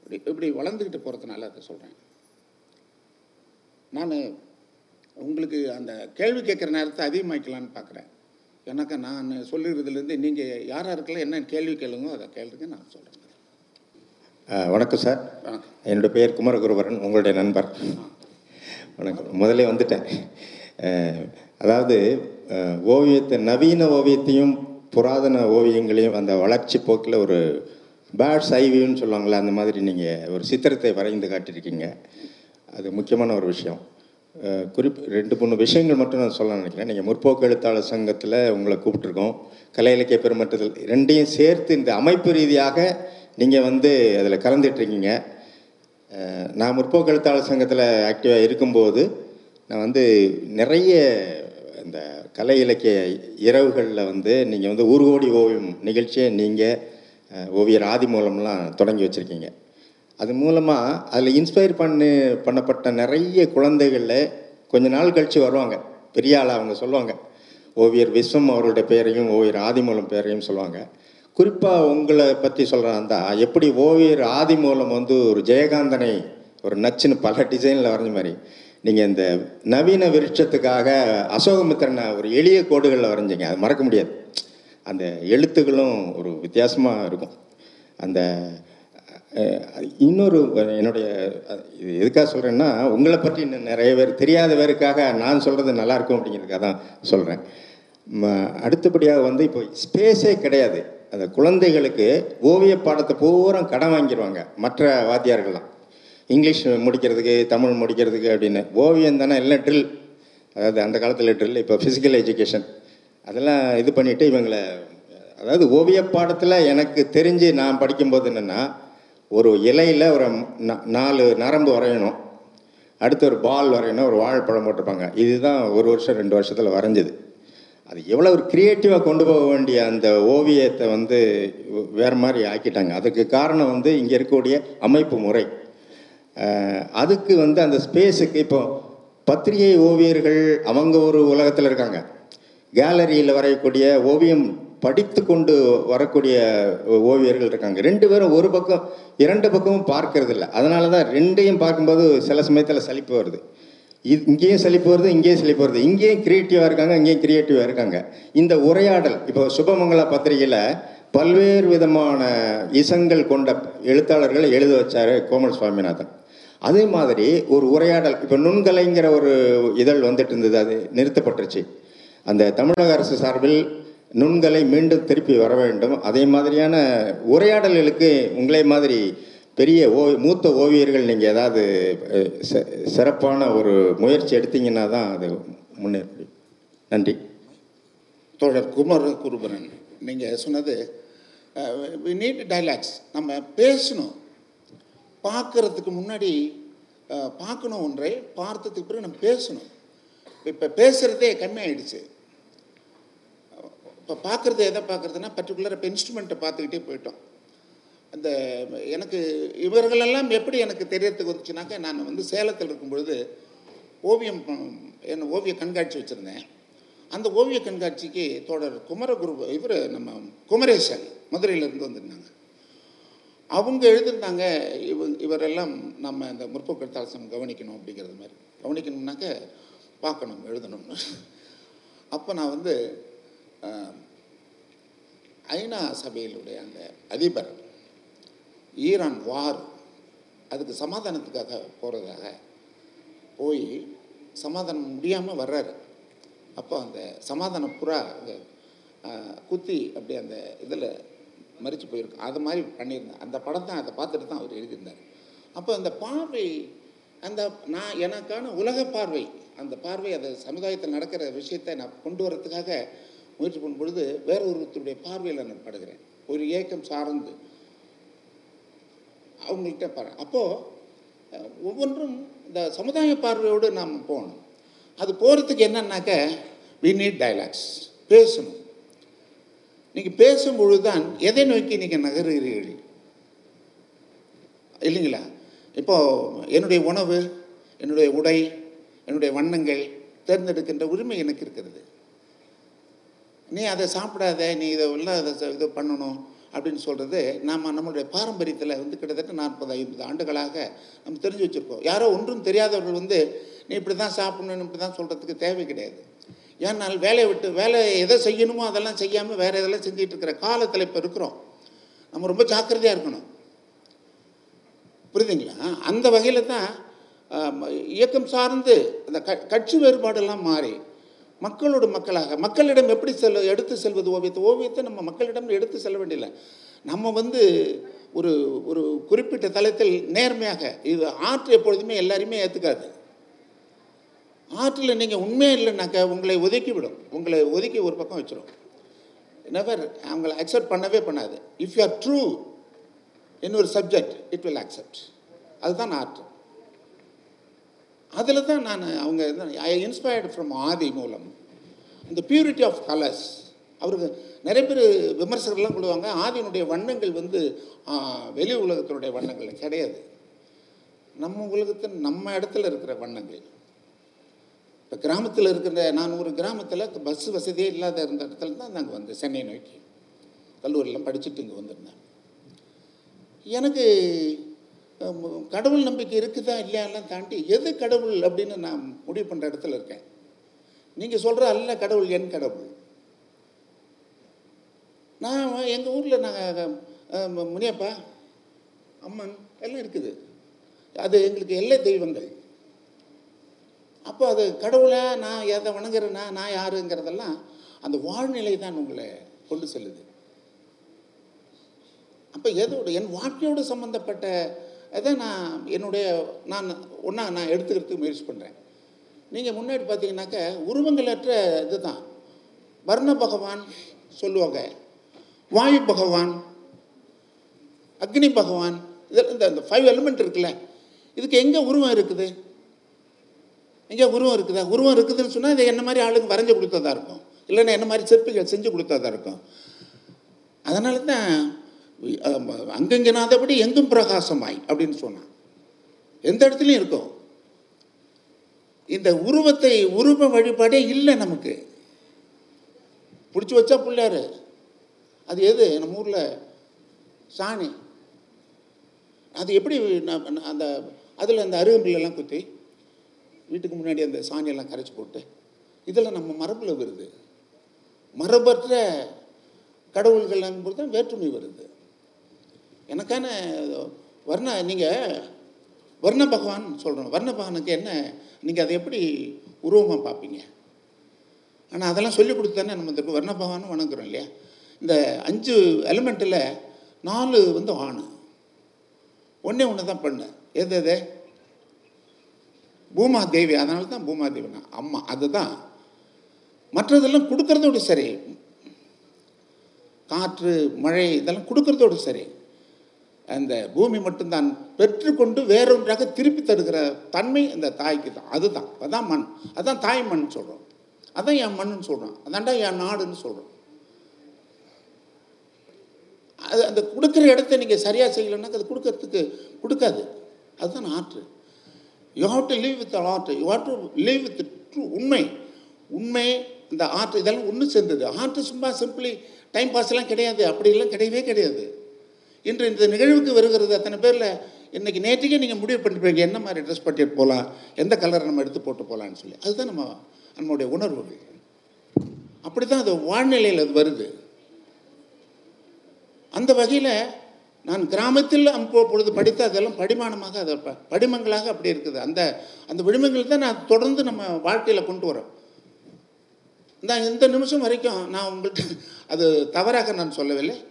இப்படி இப்படி வளர்ந்துக்கிட்டு போகிறதுனால அதை சொல்கிறேன் நான் உங்களுக்கு அந்த கேள்வி கேட்குற நேரத்தை அதிகமாக்கலான்னு பார்க்குறேன் எனக்கு நான் சொல்லுறதுலேருந்து நீங்கள் யார் யாருக்கெல்லாம் என்ன கேள்வி கேளுங்க அதை கேளுங்க நான் சொல்கிறேன் வணக்கம் சார். என்னுடைய பெயர் குமரகுருவரன் உங்களுடைய நண்பர். வணக்கம். முதல்ல வந்துட்டேன். அதாவது ஓவியத்தை நவீன ஓவியத்தையும் புராதன ஓவியங்களையும் அந்த வளர்ச்சி போக்கில் ஒரு பேட்ஸ் ஐவியூன்னு சொல்லுவாங்களே அந்த மாதிரி நீங்கள் ஒரு சித்திரத்தை வரைந்து காட்டியிருக்கீங்க. அது முக்கியமான ஒரு விஷயம். குறிப்பு ரெண்டு மூணு விஷயங்கள் மட்டும் நான் சொல்ல நினைக்கிறேன். நீங்கள் முற்போக்கு எழுத்தாளர் சங்கத்தில் உங்களை கூப்பிட்ருக்கோம் கலை இலக்கிய பெருமட்டத்தில் ரெண்டையும் சேர்த்து இந்த அமைப்பு ரீதியாக நீங்கள் வந்து அதில் கலந்துட்டுருக்கீங்க நான் முற்போக்கு எழுத்தாளர் சங்கத்தில் ஆக்டிவாக இருக்கும்போது நான் வந்து நிறைய இந்த கலை இலக்கிய இரவுகளில் வந்து நீங்கள் வந்து ஊர்கோடி ஓவியம் நிகழ்ச்சியை நீங்கள் ஓவியர் ஆதி மூலம்லாம் தொடங்கி வச்சுருக்கீங்க. அது மூலமாக அதில் இன்ஸ்பயர் பண்ணு பண்ணப்பட்ட நிறைய குழந்தைகளில் கொஞ்ச நாள் கழித்து வருவாங்க. பெரிய ஆள் அவங்க சொல்லுவாங்க. ஓவியர் விஸ்வம் அவருடைய பெயரையும் ஓவியர் ஆதிமூலம் பெயரையும் சொல்லுவாங்க. குறிப்பாக உங்களை பற்றி சொல்கிறாந்தா எப்படி ஓவியர் ஆதிமூலம் வந்து ஒரு ஜெயகாந்தனை ஒரு நச்சுன்னு பல டிசைனில் வரைஞ்ச மாதிரி. நீங்கள் இந்த நவீன விருட்சத்துக்காக அசோகமித்திரனை ஒரு எளிய கோடுகளில் வரைஞ்சிங்க. அது மறக்க முடியாது. அந்த எழுத்துக்களும் ஒரு வித்தியாசமாக இருக்கும். அந்த இன்னொரு என்னுடைய இது எதுக்காக சொல்கிறேன்னா உங்களை பற்றி இன்னும் நிறைய பேர் தெரியாத பேருக்காக நான் சொல்கிறது நல்லாயிருக்கும் அப்படிங்கிறதுக்காக தான் சொல்கிறேன் அடுத்தபடியாக வந்து இப்போ ஸ்பேஸே கிடையாது. அந்த குழந்தைகளுக்கு ஓவிய பாடத்தை பூரா கடன் வாங்கிடுவாங்க மற்ற வாத்தியார்கள்லாம். இங்கிலீஷ் முடிக்கிறதுக்கு தமிழ் முடிக்கிறதுக்கு அப்படின்னு. ஓவியம் தானே எல்லாம் ட்ரில். அதாவது அந்த காலத்தில் ட்ரில் இப்போ ஃபிசிக்கல் எஜுகேஷன் அதெல்லாம் இது பண்ணிவிட்டு இவங்களை அதாவது ஓவிய பாடத்தில் எனக்கு தெரிஞ்சு நான் படிக்கும்போது என்னென்னா ஒரு இலையில் ஒரு நாலு நரம்பு வரையணும். அடுத்து ஒரு பால் வரையணும் ஒரு வாழைப்பழம் போட்டிருப்பாங்க. இதுதான் ஒரு வருஷம் ரெண்டு வருஷத்தில் வரைஞ்சது. அது எவ்வளோ ஒரு க்ரியேட்டிவாக கொண்டு போக வேண்டிய அந்த ஓவியத்தை வந்து வேறு மாதிரி ஆக்கிட்டாங்க. அதுக்கு காரணம் வந்து இங்கே இருக்கக்கூடிய அமைப்பு முறை. அதுக்கு வந்து அந்த ஸ்பேஸுக்கு இப்போ பத்திரிகை ஓவியர்கள் அவங்க ஒரு உலகத்தில் இருக்காங்க. கேலரியில் வரையக்கூடிய ஓவியம் படித்து கொண்டு வரக்கூடிய ஓவியர்கள் இருக்காங்க. ரெண்டு பேரும் ஒரு பக்கம் இரண்டு பக்கமும் பார்க்கறது இல்லை அதனால தான் ரெண்டையும் பார்க்கும்போது சில சமயத்தில் சலிப்பு வருது. இது இங்கேயும் சலிப்பு வருது இங்கேயும் சலிப்பு வருது. இங்கேயும் கிரியேட்டிவாக இருக்காங்க இங்கேயும் கிரியேட்டிவாக இருக்காங்க. இந்த உரையாடல் இப்போ சுபமங்களா பத்திரிகையில் பல்வேறு விதமான இசங்கள் கொண்ட எழுத்தாளர்களை எழுத வச்சார் கோமல் சுவாமிநாதன். அதே மாதிரி ஒரு உரையாடல் இப்போ நுண்கலைங்கிற ஒரு இதழ் வந்துட்டு இருந்தது அது நிறுத்தப்பட்டுருச்சு. அந்த தமிழக அரசு சார்பில் நுண்கலை மீண்டும் திருப்பி வர வேண்டும். அதே மாதிரியான உரையாடல்களுக்கு உங்களே மாதிரி பெரிய ஓ மூத்த ஓவியர்கள் நீங்கள் ஏதாவது சிறப்பான ஒரு முயற்சி எடுத்தீங்கன்னா தான் அது முன்னேற. நன்றி. தோழர் குமர் குருபரன் நீங்கள் சொன்னது வி நீட் டைலாக்ஸ் நம்ம பேசணும். பார்க்கறதுக்கு முன்னாடி பார்க்கணும் ஒன்றை பார்த்ததுக்கு பிறகு நம்ம பேசணும். இப்போ பேசுகிறதே கம்மியாயிடுச்சு. இப்போ பார்க்குறது எதை பார்க்குறதுனா பர்டிகுலராக இப்போ இன்ஸ்ட்ருமெண்ட்டை பார்த்துக்கிட்டே போயிட்டோம். அந்த எனக்கு இவர்களெல்லாம் எப்படி எனக்கு தெரியறதுக்கு வந்துச்சுனாக்கா நான் வந்து சேலத்தில் இருக்கும் பொழுது ஓவியம் என்ன ஓவிய கண்காட்சி வச்சுருந்தேன். அந்த ஓவிய கண்காட்சிக்கு தோழர் குமரகுரு இவர் நம்ம குமரேசன் மதுரையிலேருந்து வந்திருந்தாங்க. அவங்க எழுதியிருந்தாங்க இவ இவரெல்லாம் நம்ம இந்த முற்போக்கு எழுத்தாளர் கவனிக்கணும் அப்படிங்கிறது மாதிரி. கவனிக்கணும்னாக்க பார்க்கணும் எழுதணும்னு. அப்போ நான் வந்து ஐநா சபையிலுடைய அந்த அதிபர் ஈரான் வார் அதுக்கு சமாதானத்துக்காக போகிறதாக போய் சமாதானம் முடியாமல் வர்றாரு. அப்போ அந்த சமாதான புறா அந்த, குத்தி அப்படி அந்த இதில் மறித்து போயிருக்கும். அது மாதிரி பண்ணியிருந்தேன். அந்த படம் தான் அதை பார்த்துட்டு தான் அவர் எழுதியிருந்தார். அப்போ அந்த பார்வை அந்த நான் எனக்கான உலக பார்வை அந்த பார்வை அந்த சமுதாயத்தில் நடக்கிற விஷயத்தை நான் கொண்டு வரத்துக்காக முயற்சி பண்ணும் பொழுது வேற ஒருத்தருடைய பார்வையில் நான் படுகிறேன். ஒரு ஏக்கம் சார்ந்து. அவங்கள்ட்ட பாரு அப்போது ஒவ்வொன்றும் இந்த சமுதாய பார்வையோடு நாம் போகணும். அது போகிறதுக்கு என்னன்னாக்க வி நீட் டைலாக்ஸ் பேசணும். நீங்கள் பேசும்பொழுது தான் எதை நோக்கி நீங்கள் நகருகிறீர்கள்? இல்லைங்களா? இப்போது என்னுடைய உணவு என்னுடைய உடை என்னுடைய வண்ணங்கள் தேர்ந்தெடுக்கின்ற உரிமை எனக்கு இருக்கிறது. நீ அதை சாப்பிடாத நீ இதை எல்லாம் அதை இது பண்ணணும் அப்படின்னு சொல்கிறது நாம் நம்மளுடைய பாரம்பரியத்தில் வந்து கிட்டத்தட்ட நாற்பது ஐம்பது ஆண்டுகளாக நம்ம தெரிஞ்சு வச்சுருக்கோம். யாரோ ஒன்றும் தெரியாதவர்கள் வந்து நீ இப்படி தான் சாப்பிடணும் இப்படி தான் சொல்கிறதுக்கு தேவை கிடையாது. ஏன்னால் வேலையை விட்டு வேலை எதை செய்யணுமோ அதெல்லாம் செய்யாமல் வேறு எதெல்லாம் செஞ்சிட்டு இருக்கிற காலத்தில் இப்போ இருக்கிறோம். நம்ம ரொம்ப ஜாக்கிரதையாக இருக்கணும். புரியுதுங்களா? அந்த வகையில் தான் இயக்கம் சார்ந்து அந்த க கட்சி வேறுபாடெல்லாம் மாறி மக்களோட மக்களாக மக்களிடம் எப்படி செல்ல எடுத்து செல்வது ஓவியத்தை? ஓவியத்தை நம்ம மக்களிடம் எடுத்து செல்ல வேண்டியதில்லை. நம்ம வந்து ஒரு ஒரு குறிப்பிட்ட தளத்தில் நேர்மையாக இது ஆற்று எப்பொழுதுமே எல்லாரையுமே ஏற்றுக்காது ஆற்றில் நீங்கள் உண்மையாக இல்லைனாக்கா உங்களை ஒதுக்கி விடும் உங்களை ஒதுக்கி ஒரு பக்கம் வச்சிடும் நெவர் அவங்கள அக்செப்ட் பண்ணவே பண்ணாது. If you are true in ஒரு சப்ஜெக்ட் இட் வில் அக்செப்ட் அதுதான் ஆர்ட் அதில் தான் நான் அவங்க ஐ இன்ஸ்பயர்டு ஃப்ரம் ஆதி மூலம். இந்த பியூரிட்டி ஆஃப் கலர்ஸ் அவருக்கு நிறைய பேர் விமர்சகர்லாம் கொடுவாங்க ஆதியினுடைய வண்ணங்கள் வந்து வெளி உலகத்தினுடைய வண்ணங்கள் கிடையாது. நம்ம உலகத்தில் நம்ம இடத்துல இருக்கிற வண்ணங்கள். இப்போ கிராமத்தில் இருக்கிற நான் ஒரு கிராமத்தில் பஸ் வசதியே இல்லாத இருந்த இடத்துல தான் நாங்கள் வந்து சென்னை நோக்கி கல்லூரியில் படிச்சுட்டு இங்கே வந்திருந்தேன். எனக்கு கடவுள் நம்பிக்கை இருக்குதா இல்லையாலாம் தாண்டி எது கடவுள் அப்படின்னு நான் முடிவு பண்ணுற இடத்துல இருக்கேன். நீங்கள் சொல்கிற அல்ல கடவுள் என் கடவுள். நான் எங்கள் ஊரில் நாங்கள் முனியப்பா அம்மன் எல்லாம் இருக்குது. அது எங்களுக்கு எல்லை தெய்வங்கள். அப்போ அது கடவுளை நான் எதை வணங்குறேன்னா நான் யாருங்கிறதெல்லாம் அந்த வாழ்நிலை தான் உங்களை கொண்டு செல்லுது. அப்போ எதோட என் வாழ்க்கையோடு சம்மந்தப்பட்ட இதை நான் என்னுடைய நான் ஒன்றா நான் எடுத்துக்கிறதுக்கு முயற்சி பண்ணுறேன் நீங்கள் முன்னாடி பார்த்தீங்கன்னாக்க உருவங்களற்ற இதுதான். வர்ண பகவான் சொல்லுவாங்க. வாயு பகவான் அக்னி பகவான் இதில் இந்த இந்த ஃபைவ் எலிமெண்ட் இருக்குல்ல இதுக்கு எங்கே உருவம் இருக்குது? இங்கே உருவம் இருக்குதா? உருவம் இருக்குதுன்னு சொன்னால் இதை என்ன மாதிரி ஆளுங்க வரைஞ்சி கொடுத்ததா இருக்கும்? இல்லைன்னா என்ன மாதிரி சிற்பிகள் செஞ்சு கொடுத்தா இருக்கும்? அதனால தான் அங்கெங்கனாதபடி எங்கும் பிரகாசமாய் அப்படின்னு சொன்னான். எந்த இடத்துலையும் இருக்கும். இந்த உருவத்தை உருவ வழிபாடே இல்லை நமக்கு. பிடிச்சி வச்சா பிள்ளையாரு அது எது? நம்ம ஊரில் சாணி. அது எப்படி அந்த அதில் அந்த அருகம்பில்லாம் குத்தி வீட்டுக்கு முன்னாடி அந்த சாணியெல்லாம் கரைச்சி போட்டு இதெல்லாம் நம்ம மரபில் வருது. மரபற்ற கடவுள்கள் பொறுத்த வேற்றுமை வருது. எனக்கான வர்ண நீங்கள் வர்ண பகவான் சொல்கிறோம் வர்ண பகவானுக்கு என்ன நீங்கள் அதை எப்படி உருவமாக பார்ப்பீங்க? ஆனால் அதெல்லாம் சொல்லி கொடுத்தானே நம்ம இந்த வர்ண பகவானும் வணங்குறோம் இல்லையா? இந்த அஞ்சு எலிமெண்ட்டில் நாலு வந்து ஆணு. ஒன்றே ஒன்று தான் பண்ணு. எது எது? பூமா தேவி அதனால தான் பூமா தேவினா அம்மா அதுதான். மற்றதெல்லாம் கொடுக்கறதோடு சரி. காற்று மழை இதெல்லாம் கொடுக்கறதோடு சரி. அந்த பூமி மட்டும்தான் பெற்றுக்கொண்டு வேறொன்றாக திருப்பி தருகிற தன்மை இந்த தாய்க்கு தான். அதுதான். அதான் மண். அதான் தாய் மண் சொல்கிறோம் அதான் என் மண்ணுன்னு சொல்கிறோம் அதாண்டா என் நாடுன்னு சொல்கிறோம் அது அந்த கொடுக்குற இடத்த நீங்கள் சரியாக செய்யலைன்னாக்க அது கொடுக்கறதுக்கு கொடுக்காது. அதுதான் ஆற்று. You have to leave with art you have to leave with true உண்மை. உண்மை இந்த ஆர்ட் இதெல்லாம் ஒன்று சேர்ந்தது. ஆர்ட் சும்மா சிம்பிளி டைம் பாஸ்லாம் கிடையாது. அப்படிலாம் கிடையவே கிடையாது. இன்று இந்த நிகழ்வுக்கு வருகிறது அத்தனை பேரில் இன்றைக்கி நேற்றுக்கே நீங்கள் முடிவு பண்ணிப்பீங்க என்ன மாதிரி ட்ரெஸ் பண்ணிட்டு போகலாம் எந்த கலரை நம்ம எடுத்து போட்டு போகலான்னு சொல்லி. அதுதான் நம்ம நம்மளுடைய உணர்வுகள். அப்படி தான் அது வாழ்நிலையில் அது வருது. அந்த வகையில் நான் கிராமத்தில் அப்போ பொழுது படித்த அதெல்லாம் படிமானமாக அதை ப- படிமங்களாக அப்படி இருக்குது. அந்த அந்த விடுமங்கள் தான் நான் தொடர்ந்து நம்ம வாழ்க்கையில் கொண்டு வரோம். நான் இந்த நிமிஷம் வரைக்கும் நான் உங்கள்கிட்ட அது தவறாக நான் சொல்லவில்லை.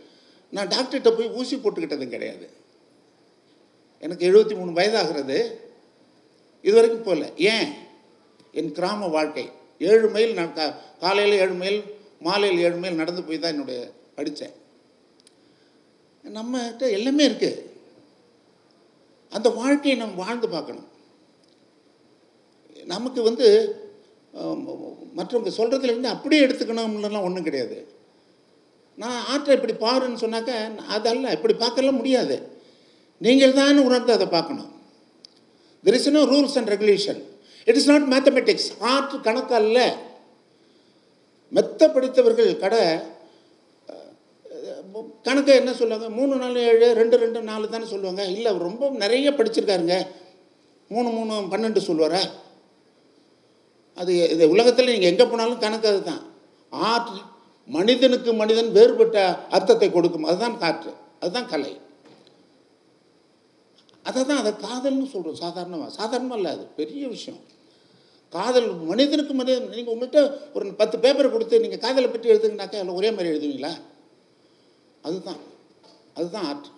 நான் டாக்டர்கிட்ட போய் ஊசி போட்டுக்கிட்டதும் கிடையாது. எனக்கு எழுபத்தி மூணு வயதாகிறது. இது வரைக்கும் போகல. ஏன்? என் கிராம வாழ்க்கை. ஏழு மைல் நான் கா காலையில் ஏழு மைல் மாலையில் ஏழு மைல் நடந்து போய் தான் என்னுடைய படித்தேன். நம்மகிட்ட எல்லாமே இருக்குது அந்த வாழ்க்கையை நம்ம வாழ்ந்து பார்க்கணும். நமக்கு வந்து மற்றவங்க சொல்கிறதுலேருந்து அப்படியே எடுத்துக்கணும்லாம் ஒன்றும் கிடையாது. நான் ஆற்றை இப்படி பாருன்னு சொன்னாக்க அதல்ல இப்படி பார்க்கலாம் முடியாது. நீங்கள் தான் உணர்ந்து அதை பார்க்கணும். There is no rules and regulation it is not mathematics ஆற்று கணக்கு அல்ல. மெத்த படித்தவர்கள் கடை கணக்கை என்ன சொல்லுவாங்க? மூணு நாலு ஏழு ரெண்டு ரெண்டு நாலு தானே சொல்லுவாங்க. இல்லை ரொம்ப நிறைய படிச்சிருக்காருங்க. மூணு மூணு பன்னெண்டு சொல்லுவாரா. அது இது உலகத்தில் நீங்கள் எங்கே போனாலும் கணக்கு அதுதான். ஆற்று மனிதனுக்கு மனிதன் வேறுபட்ட அர்த்தத்தை கொடுக்கும். அதுதான் காற்று. அதுதான் கலை. அதை தான் அதை காதல்னு சொல்கிறோம் சாதாரணமாக சாதாரணமாக இல்லை அது பெரிய விஷயம். காதல் மனிதனுக்கு மனிதன். நீங்கள் உங்கள்கிட்ட ஒரு பத்து பேப்பரை கொடுத்து நீங்கள் காதலை பற்றி எழுதுங்கனாக்கா எல்லாம் ஒரே மாதிரி எழுதுவீங்களா? அதுதான் அதுதான் ஆற்று.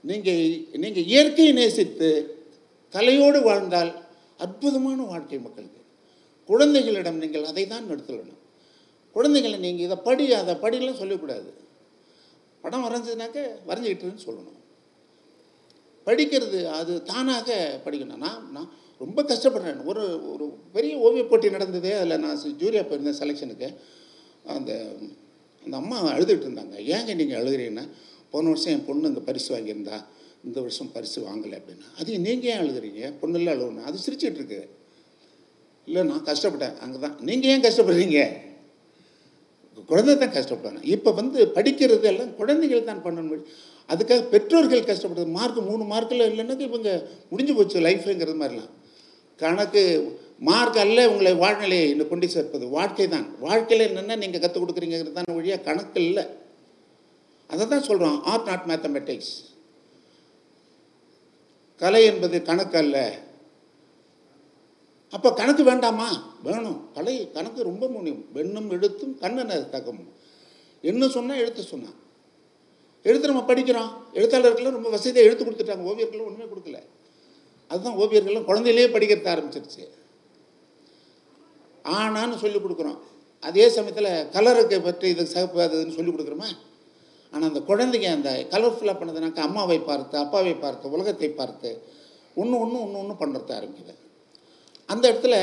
நீங்கள் நீங்கள் இயற்கையை நேசித்து கலையோடு வாழ்ந்தால் அற்புதமான வாழ்க்கை மக்களுக்கு. குழந்தைகளிடம் நீங்கள் அதை தான் நடத்தணும். குழந்தைகளை நீங்கள் இதை படி அதை படிலாம் சொல்லக்கூடாது. படம் வரைஞ்சதுனாக்க வரைஞ்சிக்கிட்டுன்னு சொல்லணும். படிக்கிறது அது தானாக படிக்கணும். நான் நான் ரொம்ப கஷ்டப்படுறேன். ஒரு ஒரு பெரிய ஓவியப் போட்டி நடந்ததே அதில் நான் ஜூரியா போயிருந்தேன் செலெக்ஷனுக்கு அந்த அந்த அம்மா அழுதுகிட்டு இருந்தாங்க. ஏங்க நீங்கள் அழுகிறீங்கன்னா போன வருஷம் என் பொண்ணு அங்கே பரிசு வாங்கியிருந்தா இந்த வருஷம் பரிசு வாங்கலை அப்படின்னா. அது நீங்கள் ஏன் அழுகுறீங்க பொண்ணுல அழுகணும் அது சிரிச்சிட்டு இருக்குது. இல்லை நான் கஷ்டப்பட்டேன். அங்கே தான். நீங்கள் ஏன் கஷ்டப்படுறீங்க? குழந்தை தான் கஷ்டப்படணும் இப்போ வந்து படிக்கிறது எல்லாம் குழந்தைகள் தான் பண்ணணும். அதுக்காக பெற்றோர்கள் கஷ்டப்படுறது. மார்க் மூணு மார்க்கில் இல்லைன்னாக்க இவங்க முடிஞ்சு போச்சு லைஃப்ங்கிறது மாதிரிலாம். கணக்கு மார்க் அல்ல உங்களை வாழ்நிலையை இன்னும் கொண்டு சேர்ப்பது. வாழ்க்கை தான். வாழ்க்கையில் என்னென்ன நீங்கள் கற்றுக் கொடுக்குறீங்கிறது தான் வழியாக கணக்கு இல்லை. அதை தான் சொல்கிறோம் ஆர்ட் நாட் மேத்தமெட்டிக்ஸ் கலை என்பது கணக்கு அல்ல. அப்போ கணக்கு வேண்டாமா? வேணும். கலை கணக்கு ரொம்ப முக்கியம். வெண்ணும் எழுத்தும் கண்ணன தகம். என்ன சொன்னால் எழுத்து சொன்னான். எழுத்து நம்ம படிக்கிறோம். எழுத்தாளர்களும் ரொம்ப வசதியாக எழுத்து கொடுத்துட்டாங்க. ஓவியர்களும் ஒன்றுமே கொடுக்கல. அதுதான் ஓவியர்களும் குழந்தையிலேயே படிக்கிறது ஆரம்பிச்சிருச்சு. ஆனான்னு சொல்லிக் கொடுக்குறோம். அதே சமயத்தில் கலருக்கு பற்றி இது சகப்பு அதுன்னு சொல்லிக் கொடுக்குறோமா? ஆனால் அந்த குழந்தைங்க அந்த கலர்ஃபுல்லாக பண்ணதுனாக்கா அம்மாவை பார்த்து அப்பாவை பார்த்து உலகத்தை பார்த்து ஒன்று ஒன்று ஒன்று ஒன்று பண்ணுறது ஆரம்பிக்குது. அந்த இடத்துல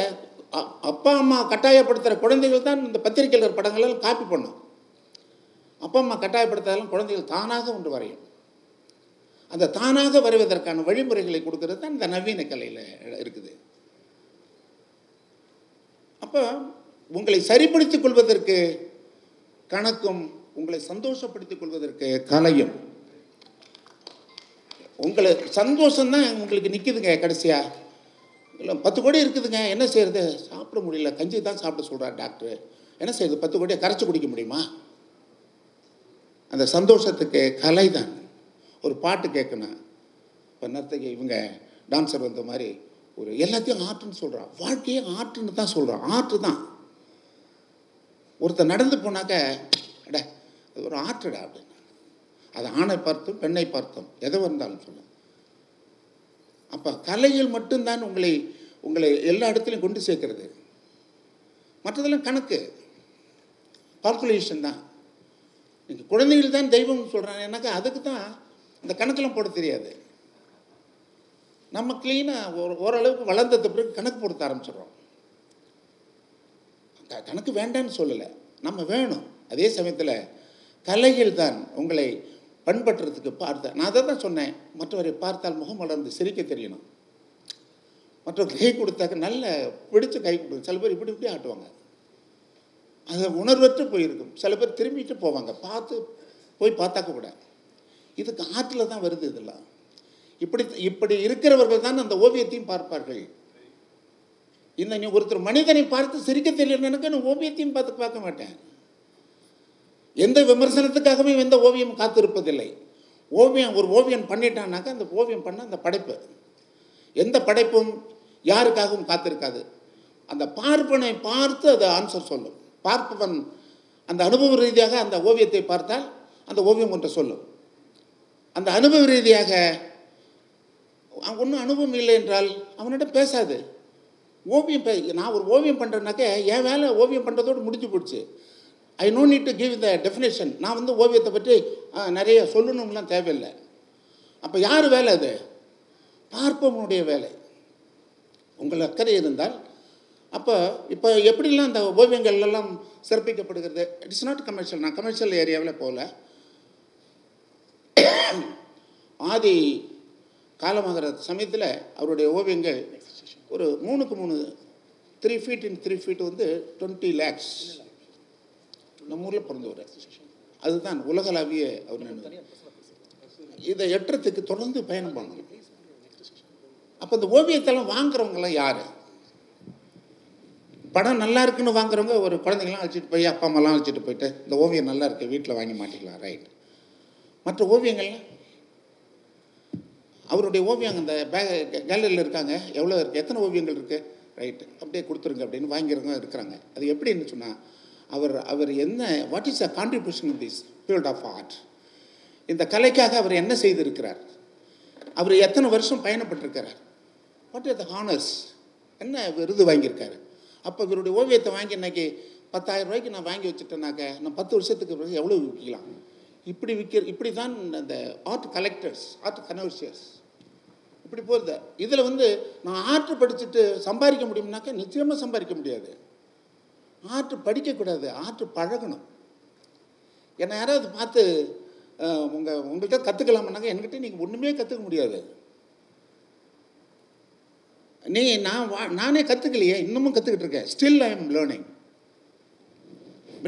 அப்பா அம்மா கட்டாயப்படுத்துகிற குழந்தைகள் தான் இந்த பத்திரிகையாளர் படங்களெல்லாம் காப்பி பண்ணும். அப்பா அம்மா கட்டாயப்படுத்தாலும் குழந்தைகள் தானாக ஒன்று வரையும். அந்த தானாக வரைவதற்கான வழிமுறைகளை கொடுக்கறது தான் இந்த நவீன கலையில் இருக்குது. அப்போ உங்களை சரிப்படுத்திக் கொள்வதற்கு கணக்கும் உங்களை சந்தோஷப்படுத்திக் கொள்வதற்கு கலையும். உங்களை சந்தோஷம்தான் உங்களுக்கு நிற்குதுங்க கடைசியா. இல்லை பத்து கோடி இருக்குதுங்க என்ன செய்யறது? சாப்பிட முடியல. கஞ்சி தான் சாப்பிட சொல்கிறார் டாக்டர். என்ன செய்யுது பத்து கோடியை கரைச்சி குடிக்க முடியுமா? அந்த சந்தோஷத்துக்கு கலை தான். ஒரு பாட்டு கேட்கணும். இப்போ நர்த்தகி இவங்க டான்ஸர் வந்த மாதிரி ஒரு எல்லாத்தையும் ஆர்ட்னு சொல்கிறான் வாழ்க்கையே ஆர்ட்னு தான் சொல்கிறான் ஆற்று தான். ஒருத்தர் நடந்து போனாக்க அட அது ஒரு ஆற்றுடா அப்படின்னு. அது ஆணை பார்த்தும் பெண்ணை பார்த்தும் எதை வந்தாலும் சொல்லும் அப்போ கலையில் மட்டும்தான் உங்களை உங்களை எல்லா இடத்துலையும் கொண்டு சேர்க்கிறது. மற்றதெல்லாம் கணக்கு. கால்குலேஷன் தான். நீங்கள் குழந்தைகள் தான் தெய்வம்னு சொல்கிறாங்க எனக்கு அதுக்கு தான் இந்த கணக்கெல்லாம் போட தெரியாது. நம்ம க்ளீனாக ஒரு ஓரளவுக்கு வளர்ந்தது பிறகு கணக்கு போட ஆரம்பிச்சிடுறோம். க- கணக்கு வேண்டான்னு சொல்லலை. நம்ம வேணும். அதே சமயத்தில் கலைகள் தான் உங்களை பண்பற்றுறதுக்கு பார்த்த நான் அதை தான் சொன்னேன். மற்றவரை பார்த்தால் முகம் வளர்ந்து சிரிக்க தெரியணும். மற்றவர் கை கொடுத்தாக்க நல்ல பிடிச்ச கை கொடுக்கும். சில பேர் இப்படி இப்படி ஆட்டுவாங்க. அது உணர்வற்று போயிருக்கும். சில பேர் திரும்பிட்டு போவாங்க. பார்த்து போய் பார்த்தாக்க கூட. இதுக்கு ஆற்றில் தான் வருது இதெல்லாம். இப்படி இப்படி இருக்கிறவர்கள் தான் அந்த ஓவியத்தையும் பார்ப்பார்கள். இந்த நீ ஒருத்தர் மனிதனை பார்த்து சிரிக்க தெரியலனுக்கு நான் ஓவியத்தையும் பார்த்து பார்க்க மாட்டேன். எந்த விமர்சனத்துக்காகவே எந்த ஓவியம் காத்திருப்பதில்லை. ஓவியம் ஒரு ஓவியம் பண்ணிட்டான்னாக்கா அந்த ஓவியம் பண்ண அந்த படைப்பு. எந்த படைப்பும் யாருக்காகவும் காத்திருக்காது. அந்த பார்ப்பனை பார்த்து அது ஆன்சர் சொல்லும். பார்ப்பவன் அந்த அனுபவ ரீதியாக அந்த ஓவியத்தை பார்த்தால் அந்த ஓவியம் ஒன்றை சொல்லும். அந்த அனுபவ ரீதியாக ஒன்றும் அனுபவம் இல்லை என்றால் அவனிடம் பேசாது. ஓவியம் பே- நான் ஒரு ஓவியம் பண்ணுறேன்னாக்க என் வேலை ஓவியம் பண்ணுறதோடு முடிஞ்சு போச்சு. I no need to give the definition நான் வந்து ஓவியத்தை பற்றி நிறைய சொல்லணும்லாம் தேவையில்லை. அப்போ யார் வேலை அது? பார்ப்பவனுடைய வேலை. உங்கள் அக்கறை இருந்தால். அப்போ இப்போ எப்படிலாம் அந்த ஓவியங்கள் எல்லாம் சிறப்பிக்கப்படுகிறது? இட்ஸ் நாட் கமர்ஷியல் நான் கமர்ஷியல் ஏரியாவில் போகல. ஆதி காலமாகிற சமயத்தில் அவருடைய ஓவியங்கள் ஒரு மூணுக்கு மூணு three feet in three feet வந்து டுவெண்ட்டி லேக்ஸ் நம்ம ஊரில் பிறந்தவர். அதுதான் உலகளாவிய அவர் நினைவு. இதை எட்டுறதுக்கு தொடர்ந்து பயணம் பண்ணணும். அப்போ இந்த ஓவியத்தெல்லாம் வாங்குறவங்களாம் யார்? படம் நல்லா இருக்குன்னு வாங்குறவங்க ஒரு குழந்தைங்களாம் அழைச்சிட்டு போய் அப்பா அம்மாலாம் அழைச்சிட்டு போயிட்டு இந்த ஓவியம் நல்லா இருக்கு வீட்டில் வாங்கி மாட்டிக்கலாம் ரைட் மற்ற ஓவியங்கள்லாம் அவருடைய ஓவியம் அந்த பே கேலரியில் இருக்காங்க. எவ்வளோ இருக்குது எத்தனை ஓவியங்கள் இருக்குது ரைட்டு அப்படியே கொடுத்துருங்க அப்படின்னு வாங்கிறவங்க இருக்கிறாங்க. அது எப்படின்னு சொன்னால் அவர் அவர் என்ன what is a contribution in this field of art இந்த கலைக்காக அவர் என்ன செய்திருக்கிறார்? அவர் எத்தனை வருஷம் பயணப்பட்டிருக்கிறார்? வாட் ஆர் த ஹானர்ஸ் என்ன விருது வாங்கியிருக்காரு? அப்போ இவருடைய ஓவியத்தை வாங்கி இன்னைக்கு பத்தாயிரம் ரூபாய்க்கு நான் வாங்கி வச்சுட்டேனாக்க நான் பத்து வருஷத்துக்கு பிறகு எவ்வளோ விற்கலாம்? இப்படி விற்கிற இப்படி தான் அந்த ஆர்ட் கலெக்டர்ஸ் ஆர்ட் கனவர்சியர்ஸ் இப்படி போகுது இதில் வந்து நான் ஆர்ட் படிச்சுட்டு சம்பாதிக்க முடியும்னாக்கா நிச்சயமாக சம்பாதிக்க முடியாது. ஆர்ட் படிக்கக்கூடாது. ஆர்ட் பழகணும். என்னை யாராவது பார்த்து உங்கள் உங்கள்கிட்ட கற்றுக்கலாம்னாக்க என்கிட்ட நீங்கள் ஒன்றுமே கற்றுக்க முடியாது. நீ நான் வா நானே கற்றுக்கலையே இன்னமும் கற்றுக்கிட்டு இருக்கேன். ஸ்டில் ஐ எம் லேர்னிங்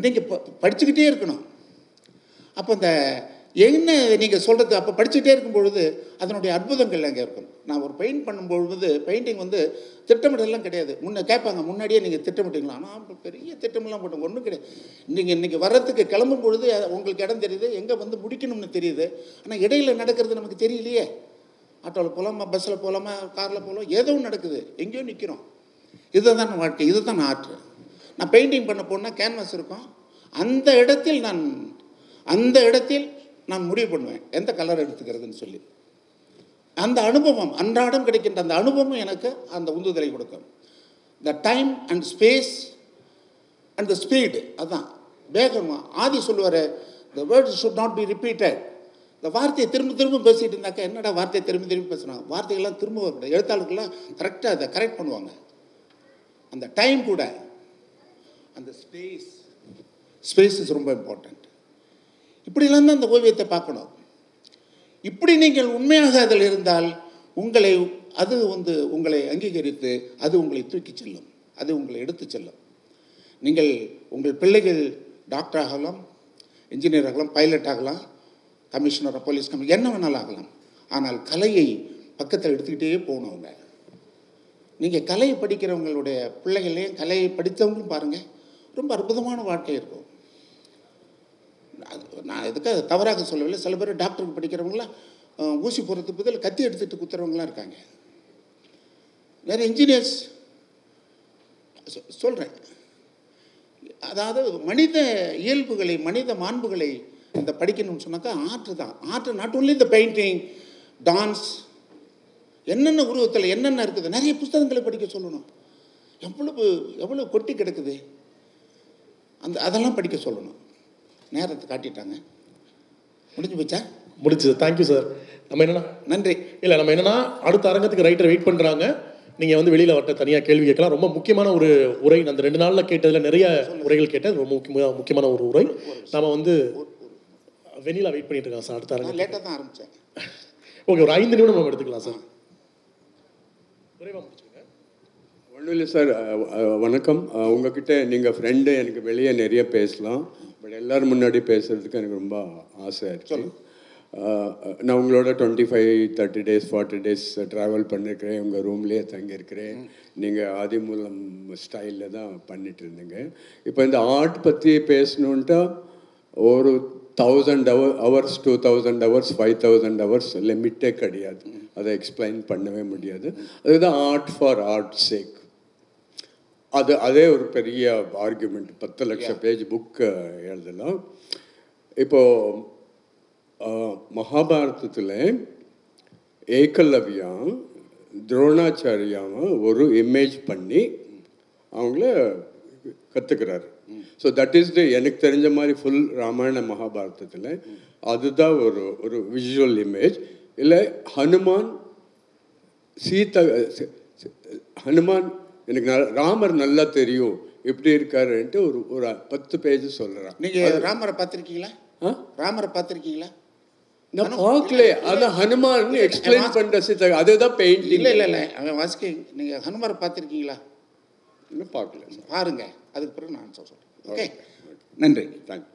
நீங்கள் படிச்சுக்கிட்டே இருக்கணும். அப்போ இந்த என்ன நீங்கள் சொல்கிறது அப்போ படிச்சுட்டே இருக்கும் பொழுது அதனுடைய அற்புதங்கள் அங்கே இருக்கும். நான் ஒரு பெயிண்ட் பண்ணும்பொழுது பெயிண்டிங் வந்து திட்டமிடலாம் கிடையாது. முன்னே கேட்பாங்க முன்னாடியே நீங்கள் திட்டமிட்டீங்களா ஆனால் பெரிய திட்டமெல்லாம் போட்டோம் ஒன்றும் கிடையாது. நீங்கள் இன்றைக்கி வர்றதுக்கு கிளம்பும் பொழுது உங்களுக்கு இடம் தெரியுது எங்கே வந்து முடிக்கணும்னு தெரியுது. ஆனால் இடையில நடக்கிறது நமக்கு தெரியலையே. ஆட்டோவில் போகலாமா பஸ்ஸில் போகலாமா காரில் போகலாம் ஏதோ ஒன்று நடக்குது. எங்கேயோ நிற்கிறோம் இதுதான் வாழ்க்கை இதுதான் ஆர்ட் நான் பெயிண்டிங் பண்ண போனால் கேன்வாஸ் இருக்கும். அந்த இடத்தில் நான் அந்த இடத்தில் நான் முடிவு பண்ணுவேன். எந்த கலர் எடுத்துக்கிறதுன்னு சொல்லி. அந்த அனுபவம் அன்றாடம் கிடைக்கின்ற அந்த அனுபவம் எனக்கு அந்த உந்துதலை கொடுக்கும். The time and space and the speed அதான். வேகம் ஆதி சொல்லுவார் the words should not be repeated இந்த வார்த்தையை திரும்ப திரும்ப பேசிகிட்டு இருந்தாக்கா என்னடா வார்த்தையை திரும்ப திரும்ப பேசுகிறாங்க வார்த்தைகள்லாம் திரும்ப வரக்கூடாது. எழுத்தாளர்கள்லாம் கரெக்டாக அதை கரெக்ட் பண்ணுவாங்க. அந்த டைம் கூட அந்த ஸ்பேஸ் ஸ்பேஸ் இஸ் ரொம்ப இம்பார்ட்டண்ட் இப்படிலாம் தான் அந்த ஓவியத்தை பார்க்கணும். இப்படி நீங்கள் உண்மையாக அதில் இருந்தால் உங்களை அது வந்து உங்களை அங்கீகரித்து அது உங்களை தூக்கி செல்லும். அது உங்களை எடுத்து செல்லும். நீங்கள் உங்கள் பிள்ளைகள் டாக்டர் ஆகலாம் இன்ஜினியர் ஆகலாம் பைலட் ஆகலாம் கமிஷனர் போலீஸ் கமிஷன் என்ன வேணாலும் ஆகலாம். ஆனால் கலையை பக்கத்தில் எடுத்துக்கிட்டே போகணும் அவங்க நீங்கள் கலையை படிக்கிறவங்களுடைய பிள்ளைகளையும் கலையை படித்தவங்களும் பாருங்கள் ரொம்ப அற்புதமான வாழ்க்கை இருக்கும். நான் எதுக்காக தவறாக சொல்லவில்லை. சில பேர் டாக்டருக்கு படிக்கிறவங்களாம் ஊசி போடுறதுக்கு பதில் கத்தி எடுத்துகிட்டு குத்துறவங்களாம் இருக்காங்க. வேறு இன்ஜினியர்ஸ் சொல்கிறேன் அதாவது மனித இயல்புகளை மனித மாண்புகளை இந்த படிக்கணும்னு சொன்னாக்கா ஆர்ட் தான். ஆர்ட் நாட் ஓன்லி இந்த பெயிண்டிங் டான்ஸ் என்னென்ன உருவத்தில் என்னென்ன இருக்குது நிறைய புஸ்தகங்களை படிக்க சொல்லணும். எவ்வளவு எவ்வளவு கொட்டி கிடக்குது. அந்த அதெல்லாம் படிக்க சொல்லணும். நேரத்தை காட்டிட்டாங்க. முடிஞ்சு போச்சா? முடிச்சது தேங்க்யூ சார் நம்ம என்னன்னா நன்றி. இல்லை நம்ம என்னன்னா அடுத்த அரங்கத்துக்கு ரைட்டர் வெயிட் பண்ணுறாங்க நீங்கள் வந்து வெளியில் வட்ட தனியாக கேள்வி கேட்கலாம். ரொம்ப முக்கியமான ஒரு உரை. நான் அந்த ரெண்டு நாளில் கேட்டதில் நிறைய உரைகள் கேட்டேன். ரொம்ப முக்கியமான முக்கியமான ஒரு உரை. நாம வந்து வெண்ணிலா வெயிட் பண்ணிட்டு இருக்காங்க சார் அடுத்த அரங்கம் லேட்டாக தான் ஆரம்பித்தேன் ஓகே ஒரு ஐந்து நிமிடம் நம்ம எடுத்துக்கலாம் சார் விரைவாக முடிச்சுக்கோங்க. ஒன்றும் இல்லை சார் வணக்கம். உங்ககிட்ட நீங்கள் ஃப்ரெண்டு எனக்கு வெளியே நிறைய பேசலாம். எல்லாரும் முன்னாடி பேசுறதுக்கு எனக்கு ரொம்ப ஆசை இருக்கு அஹ், நான் உங்களோட twenty five thirty days forty days travel பண்ணியிருக்கிறேன் உங்கள் ரூம்லேயே தங்கியிருக்கிறேன். நீங்கள் ஆதிமூலம் ஸ்டைலில் தான் பண்ணிட்டு இருந்தீங்க. இப்போ இந்த ஆர்ட் பற்றி பேசணுன்ட்டா ஒரு thousand hour hours two thousand hours five thousand hours லிமிட்டே கிடையாது. அதை எக்ஸ்பிளைன் பண்ணவே முடியாது. அதுதான் ஆர்ட் ஃபார் ஆர்ட் சேக் அது அதே ஒரு பெரிய ஆர்குமெண்ட் பத்து லட்சம் பேஜ் புக் எழுதலாம். இப்போ மகாபாரதத்தில் ஏகலவ்யா துரோணாச்சாரியாவை ஒரு இமேஜ் பண்ணி அவங்கள கற்றுக்கிறாரு ஸோ தட் இஸ் த எனக்கு தெரிஞ்ச மாதிரி ஃபுல் ராமாயண மகாபாரதத்தில் அதுதான் ஒரு ஒரு விஷுவல் இமேஜ் இல்லை ஹனுமான் சீதா ஹனுமான் எனக்கு ராமர் நல்லா தெரியும். எப்படி இருக்காருன்ட்டு ஒரு ஒரு பத்து பேஜ் சொல்கிறான் நீங்கள் ராமரை பார்த்துருக்கீங்களா? ஆ? ராமரை பார்த்துருக்கீங்களா? நான் பார்க்கல. அதான் ஹனுமான் எக்ஸ்பிளைன் பண்ணுற சீதா அதுதான் பெயிண்டிங் இல்லை இல்லை இல்லை. அவன் வாசிக்க நீங்கள் ஹனுமரை பார்த்துருக்கீங்களா? இன்னும் பார்க்கல. பாருங்க. அதுக்கு பிறகு நான் சொல்கிறேன் ஓகே. நன்றி. தேங்க்யூ